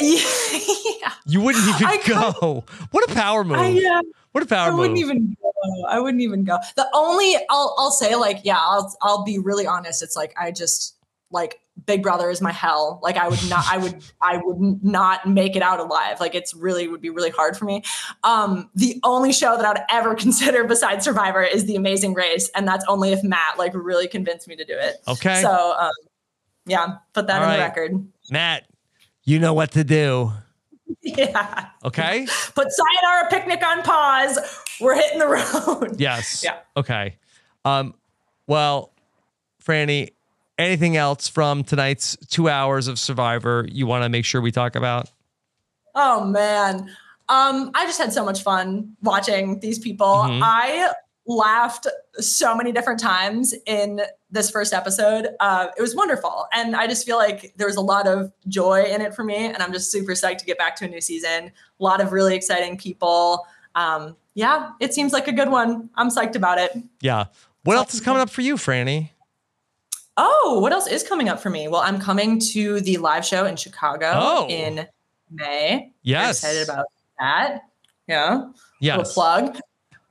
yeah. You wouldn't even I go. What a power move. I, uh, what a power I move. I wouldn't even go. I wouldn't even go. The only I'll I'll say like yeah I'll I'll be really honest. It's like I just like Big Brother is my hell. Like I would not I would I would not make it out alive. Like it's really would be really hard for me. Um, the only show that I would ever consider besides Survivor is The Amazing Race, and that's only if Matt like really convinced me to do it. okay. So um, yeah, put that All on the record. Matt, you know what to do. Yeah. Okay. Put Sayonara Picnic on pause. We're hitting the road. Yes. Yeah. Okay. Um, well, Frannie, anything else from tonight's two hours of Survivor you want to make sure we talk about? Oh man. Um, I just had so much fun watching these people. Mhm. I laughed so many different times in this first episode. Uh, it was wonderful. And I just feel like there was a lot of joy in it for me. And I'm just super psyched to get back to a new season. A lot of really exciting people. Um, yeah, it seems like a good one. I'm psyched about it. Yeah. What else is coming up for you, Frannie? Oh, what else is coming up for me? Well, I'm coming to the live show in Chicago Oh. in May. Yes. excited about that. Yeah. Yes. plug.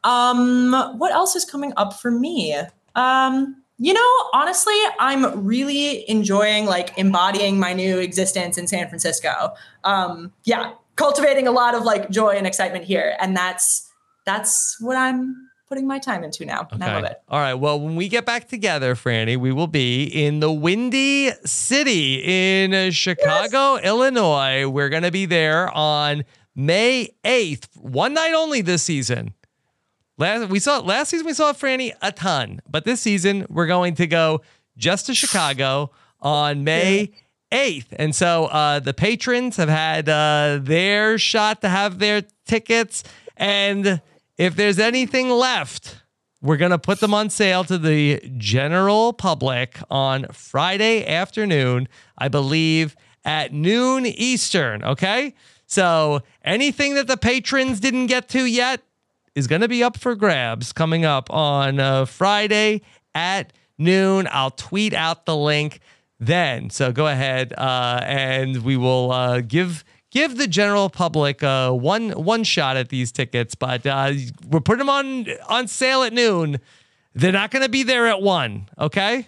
Um, what else is coming up for me? Um, you know, honestly, I'm really enjoying like embodying my new existence in San Francisco. Um, yeah, cultivating a lot of like joy and excitement here, and that's that's what I'm putting my time into now. And I love it. All right. Well, when we get back together, Frannie, we will be in the Windy City in Chicago, Illinois. We're going to be there on May 8th, one night only this season. Last we saw last season we saw Frannie a ton, but this season we're going to go just to Chicago on May 8th. And so uh, the patrons have had uh, their shot to have their tickets. And if there's anything left, we're going to put them on sale to the general public on Friday afternoon, I believe at noon Eastern. Okay. So anything that the patrons didn't get to yet is going to be up for grabs coming up on uh, Friday at noon. I'll tweet out the link then. So go ahead uh, and we will uh, give give the general public uh, one one shot at these tickets. But uh, we're putting them on on sale at noon. They're not going to be there at one. Okay.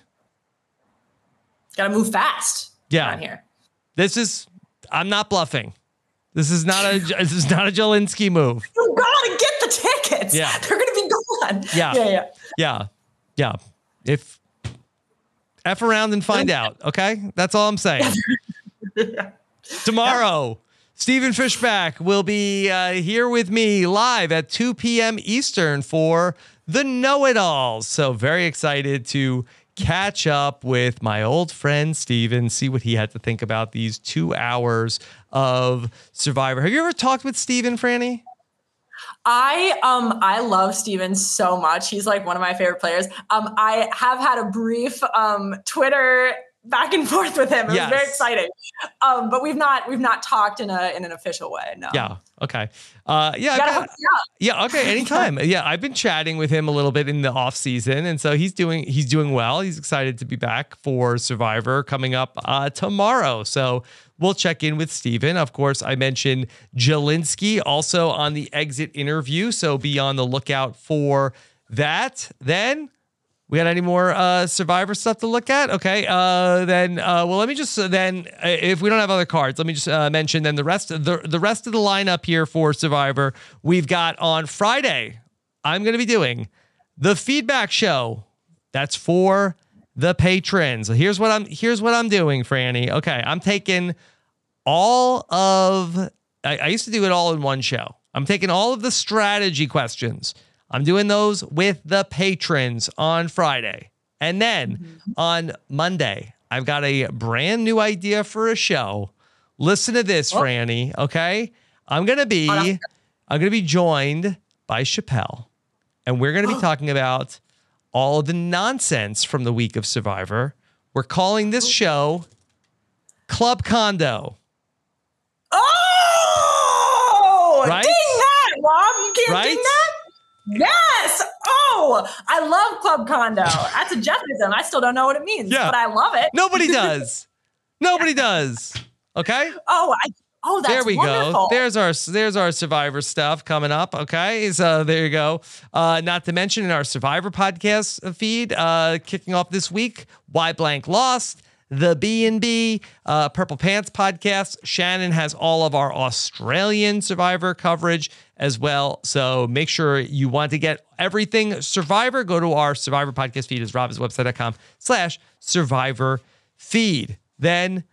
Got to move fast. Yeah. around here. This is. I'm not bluffing. This is not a. this is not a Jelinsky move. You gotta get the tickets. Yeah. they're gonna be gone. Yeah. yeah, yeah. Yeah. Yeah. If F around and find out. Okay. That's all I'm saying. Tomorrow, Stephen Fishbach will be uh, here with me live at 2 p.m. Eastern for the Know It Alls. So, very excited to catch up with my old friend Stephen, see what he had to think about these two hours of Survivor. Have you ever talked with Stephen, Frannie? I um I love Stephen so much. He's like one of my favorite players. Um I have had a brief um Twitter back and forth with him. It Yes. was very exciting. Um but we've not we've not talked in a in an official way. No. Yeah. Okay. Uh, yeah. You gotta got- hook me up. Yeah, okay, anytime. yeah, I've been chatting with him a little bit in the off season, and so he's doing he's doing well. He's excited to be back for Survivor coming up uh, tomorrow. So we'll check in with Stephen. Of course, I mentioned Jelinsky also on the exit interview, so be on the lookout for that. Then we got any more uh, Survivor stuff to look at? Okay. Uh, then, uh, well, let me just uh, then, uh, if we don't have other cards, let me just uh, mention then the rest of the the rest of the lineup here for Survivor. We've got on Friday. I'm going to be doing the feedback show. That's for the patrons. Here's what I'm here's what I'm doing, Franny. Okay, I'm taking all of I, I used to do it all in one show. I'm taking all of the strategy questions. I'm doing those with the patrons on Friday. And then mm-hmm. on Monday, I've got a brand new idea for a show. Listen to this, oh. Frannie. Okay. I'm gonna be I'm gonna be joined by Chappelle. And we're gonna be talking about all the nonsense from the week of Survivor. We're calling this oh. show Club Condo. Oh, Right? ding that, Rob. You can't Right? ding that. Yes. Oh, I love Club Condo. That's a Jeffism. I still don't know what it means, Yeah. but I love it. Nobody does. Nobody does. Okay. Oh, I. Oh, that's there we wonderful. go. There's our there's our Survivor stuff coming up. Okay, so there you go. Uh, not to mention in our Survivor podcast feed, uh, kicking off this week, Why Blank Lost, the B and B, uh, Purple Pants podcast. Shannon has all of our Australian Survivor coverage as well. So make sure you want to get everything Survivor. Go to our Survivor podcast feed is robhasawebsite.com slash Survivor feed. Then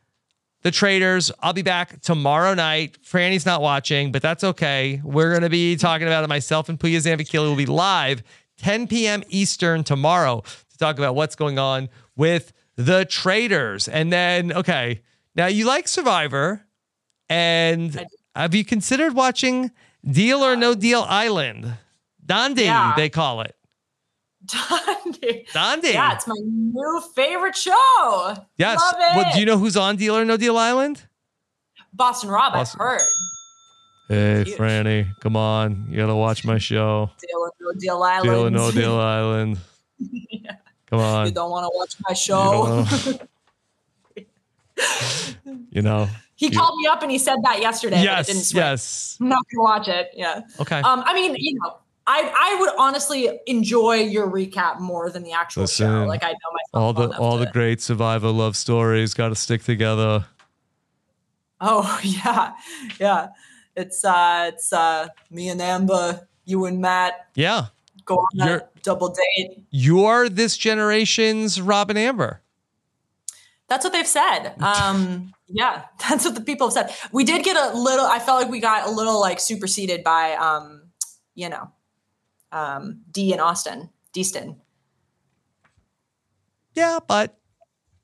the Traitors. I'll be back tomorrow night. Franny's not watching, but that's okay. We're going to be talking about it. Myself and Puya Zambakili will be live 10 p.m. Eastern tomorrow to talk about what's going on with the Traitors. And then, okay, now you like Survivor, and have you considered watching Deal or No Deal Island? Dundee, Yeah. they call it. Dundee. Dundee. Yeah, it's my new favorite show. yes. Love it. Well, do you know who's on Deal or No Deal Island? Boston Rob, Boston- I've heard. Hey, Huge. Frannie, come on. You got to watch my show. Deal or No Deal Island. Deal or No Deal Island. Come on. You don't want to watch my show. don't you know. He You- called me up and he said that yesterday. but it didn't Yes. Yes. I'm not gonna watch it. Yeah. Okay. Um, I mean, you know, I I would honestly enjoy your recap more than the actual show. Like I know myself. all the all the great survivor love stories got to stick together. Oh yeah, yeah. It's uh, it's uh, me and Amber, you and Matt Yeah. Go on that double date. You're this generation's Rob and Amber. That's what they've said. Um, yeah, that's what the people have said. We did get a little. I felt like we got a little like superseded by, um, you know, um, Dee and Austin, Deaston. Yeah, but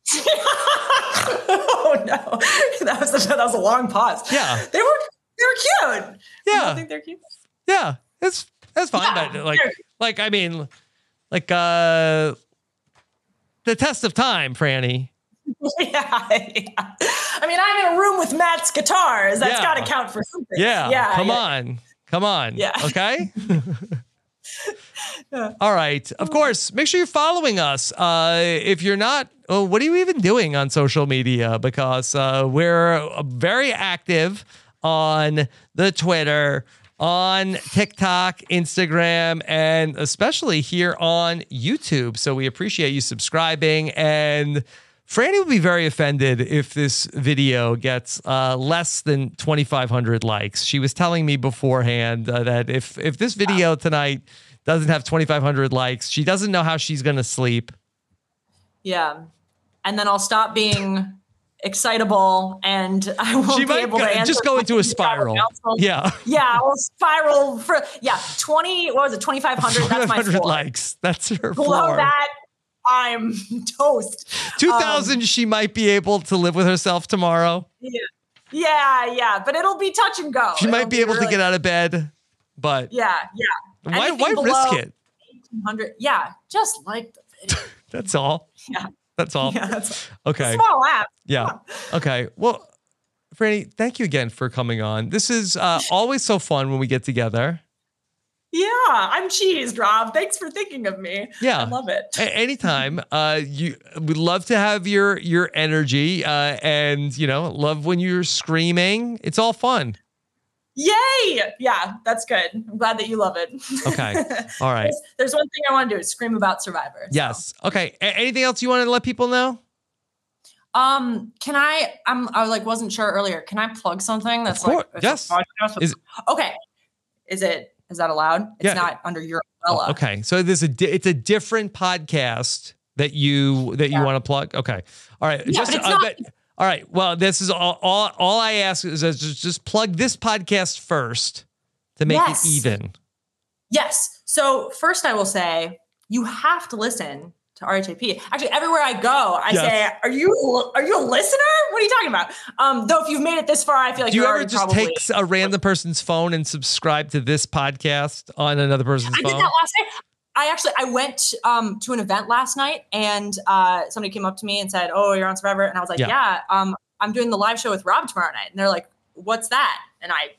oh no, that was a, that was a long pause. Yeah. they were they were cute. Yeah, think they're cute? yeah, it's that's fine. Yeah, but like, they're- like I mean, like uh, the test of time, Frannie. yeah, yeah. I mean, I'm in a room with Matt's guitars. That's Yeah. got to count for something. Yeah, yeah. come on, come on. Yeah. Okay. Yeah. All right. Of course, make sure you're following us. Uh, if you're not, oh, what are you even doing on social media? Because uh, we're uh, very active on the Twitter, on TikTok, Instagram, and especially here on YouTube. So we appreciate you subscribing. And Frannie would be very offended if this video gets uh, less than 2,500 likes. She was telling me beforehand uh, that if if this video tonight doesn't have 2,500 likes, she doesn't know how she's going to sleep. Yeah. And then I'll stop being excitable and I won't She be able go- to answer just go into a spiral. Yeah. Yeah, I'll spiral for yeah, 20 what was it? 2500 that's my 500 floor. likes. That's her Below floor. that I'm toast. 2,000, um, she might be able to live with herself tomorrow. Yeah. Yeah, yeah, but it'll be touch and go. She might It'll be able to get out of bed, but Yeah, yeah. why, anything why risk it? 100 Yeah, just like the video. That's all. Yeah. That's all. Yeah, that's Okay. small app. Yeah. Okay. Well, Frannie, thank you again for coming on. This is uh, always so fun when we get together. Yeah, I'm cheesed, Rob. Thanks for thinking of me. Yeah. I love it. A- anytime. Uh, you would love to have your your energy, uh, and you know, love when you're screaming. It's all fun. Yay! Yeah, that's good. I'm glad that you love it. Okay. All right. there's, there's one thing I want to do is scream about Survivor. so. Yes. Okay. A- anything else you want to let people know? Um, can I? I'm. I like wasn't sure earlier. Can I plug something that's like yes. podcast Is- okay. Is it? Is that allowed? It's Yeah. not under your umbrella. Okay. So there's a di- it's a different podcast that you that you want to plug. Okay. All right. Yeah, but it's uh, not- but- all right. Well, this is all, all all I ask is just, just plug this podcast first to make Yes. it even. Yes. So first, I will say you have to listen to RHAP. Actually, everywhere I go, I Yes. say, "Are you are you a listener? What are you talking about?" Um, though if you've made it this far, I feel like Do you you're ever just probably. take a random person's phone and subscribe to this podcast on another person's phone? I did that last night. I actually I went um, to an event last night, and uh, somebody came up to me and said, "Oh, you're on Survivor," and I was like, Yeah. "Yeah, um, I'm doing the live show with Rob tomorrow night." And they're like, "What's that?" And I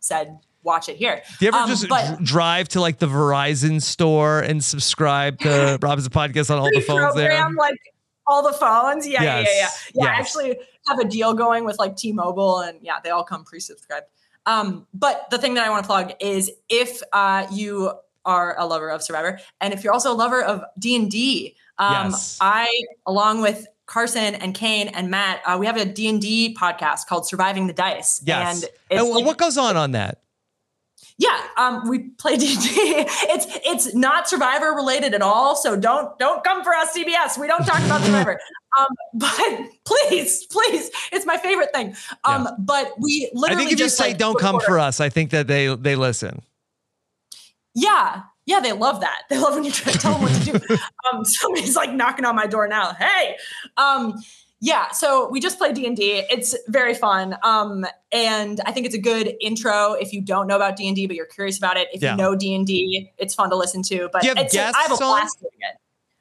said, "Watch it here." Do you ever Um, just but- dr- drive to like the Verizon store and subscribe to Rob's podcast on all the phones there? Like all the phones. Yeah, yeah, yeah, yeah. Yes, I actually have a deal going with like T-Mobile, and yeah, they all come pre-subscribed. Um, but the thing that I want to plug is if uh, you are a lover of Survivor, and if you're also a lover of D and D, um, Yes. I, along with Carson and Kane and Matt, uh, we have a D and D podcast called Surviving the Dice. Yes. and And, what goes on on that? yeah, um, we play D and D. It's it's not Survivor related at all, so don't don't come for us, CBS. We don't talk about Survivor. Um, but please, please, it's my favorite thing. Um, Yeah. but we literally. I think if you say like, "Don't come order- for us," I think that they they listen. Yeah, Yeah, they love that. They love when you try to tell them what to do. um, somebody's like knocking on my door now. Hey, um, yeah. So we just played D and D. It's very fun, um, and I think it's a good intro if you don't know about D and D, but you're curious about it. If Yeah. you know D and D, it's fun to listen to. But Do you have it's, I have a blast doing it.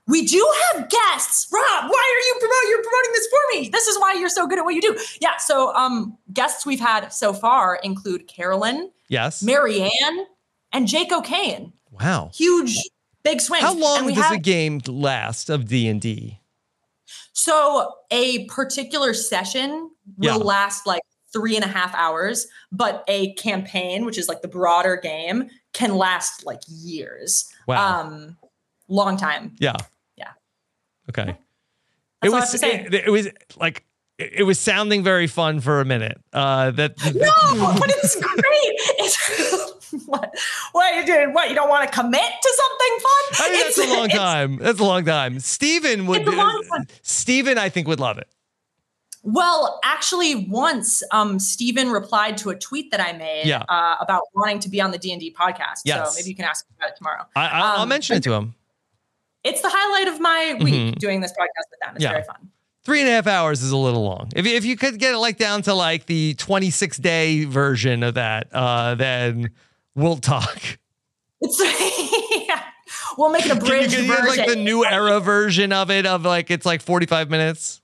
We do have guests. Rob, why are you promoting? You're promoting this for me. This is why you're so good at what you do. Yeah. So, um, guests we've had so far include Carolyn, Yes. Marianne, and Jake O'Kane. wow. Huge, big swings. How long does have- a game last of D and D? So a particular session will last like three and a half hours, but a campaign, which is like the broader game, can last like years. Wow. Um, long time. Yeah. Yeah. Okay. That's it was have to say. it, it was like it was sounding very fun for a minute. Uh that No, but it's great. It's what? What you doing? What you don't want to commit to something fun? I mean, that's a long time. That's a long time. Stephen would It's a long. Stephen, I think, would love it. Well, actually, once um, Stephen replied to a tweet that I made Yeah. uh, about wanting to be on the D and D podcast. Yes. So maybe you can ask him about it tomorrow. I, I, I'll Um, mention it to him. It's the highlight of my week Mhm. doing this podcast with them. It's Yeah. very fun. Three and a half hours is a little long. If, if you could get it like down to like the 26 day version of that, uh, then we'll talk. It's yeah. We'll make it a Can you bridge get version. like the new era version of it of like it's like 45 minutes?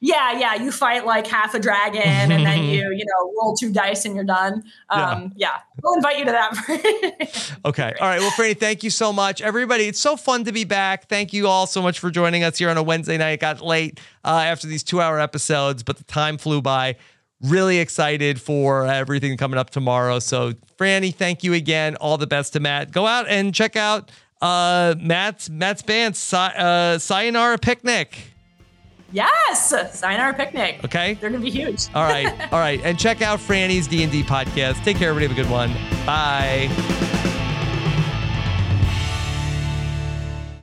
Yeah, yeah. You fight like half a dragon, and then you, you know, roll two dice, and you're done. Um, yeah. we'll invite you to that. Okay. All right. Well, Frannie, thank you so much. Everybody, it's so fun to be back. Thank you all so much for joining us here on a Wednesday night. It got late uh, after these two hour episodes, but the time flew by. Really excited for everything coming up tomorrow. So, Frannie, thank you again. All the best to Matt. Go out and check out uh, Matt's Matt's band, uh, Sayonara Picnic. Yes, sign our picnic. Okay. They're gonna be huge. All right. All right. And check out Frannie's D&D podcast. Take care, everybody. Have a good one. Bye.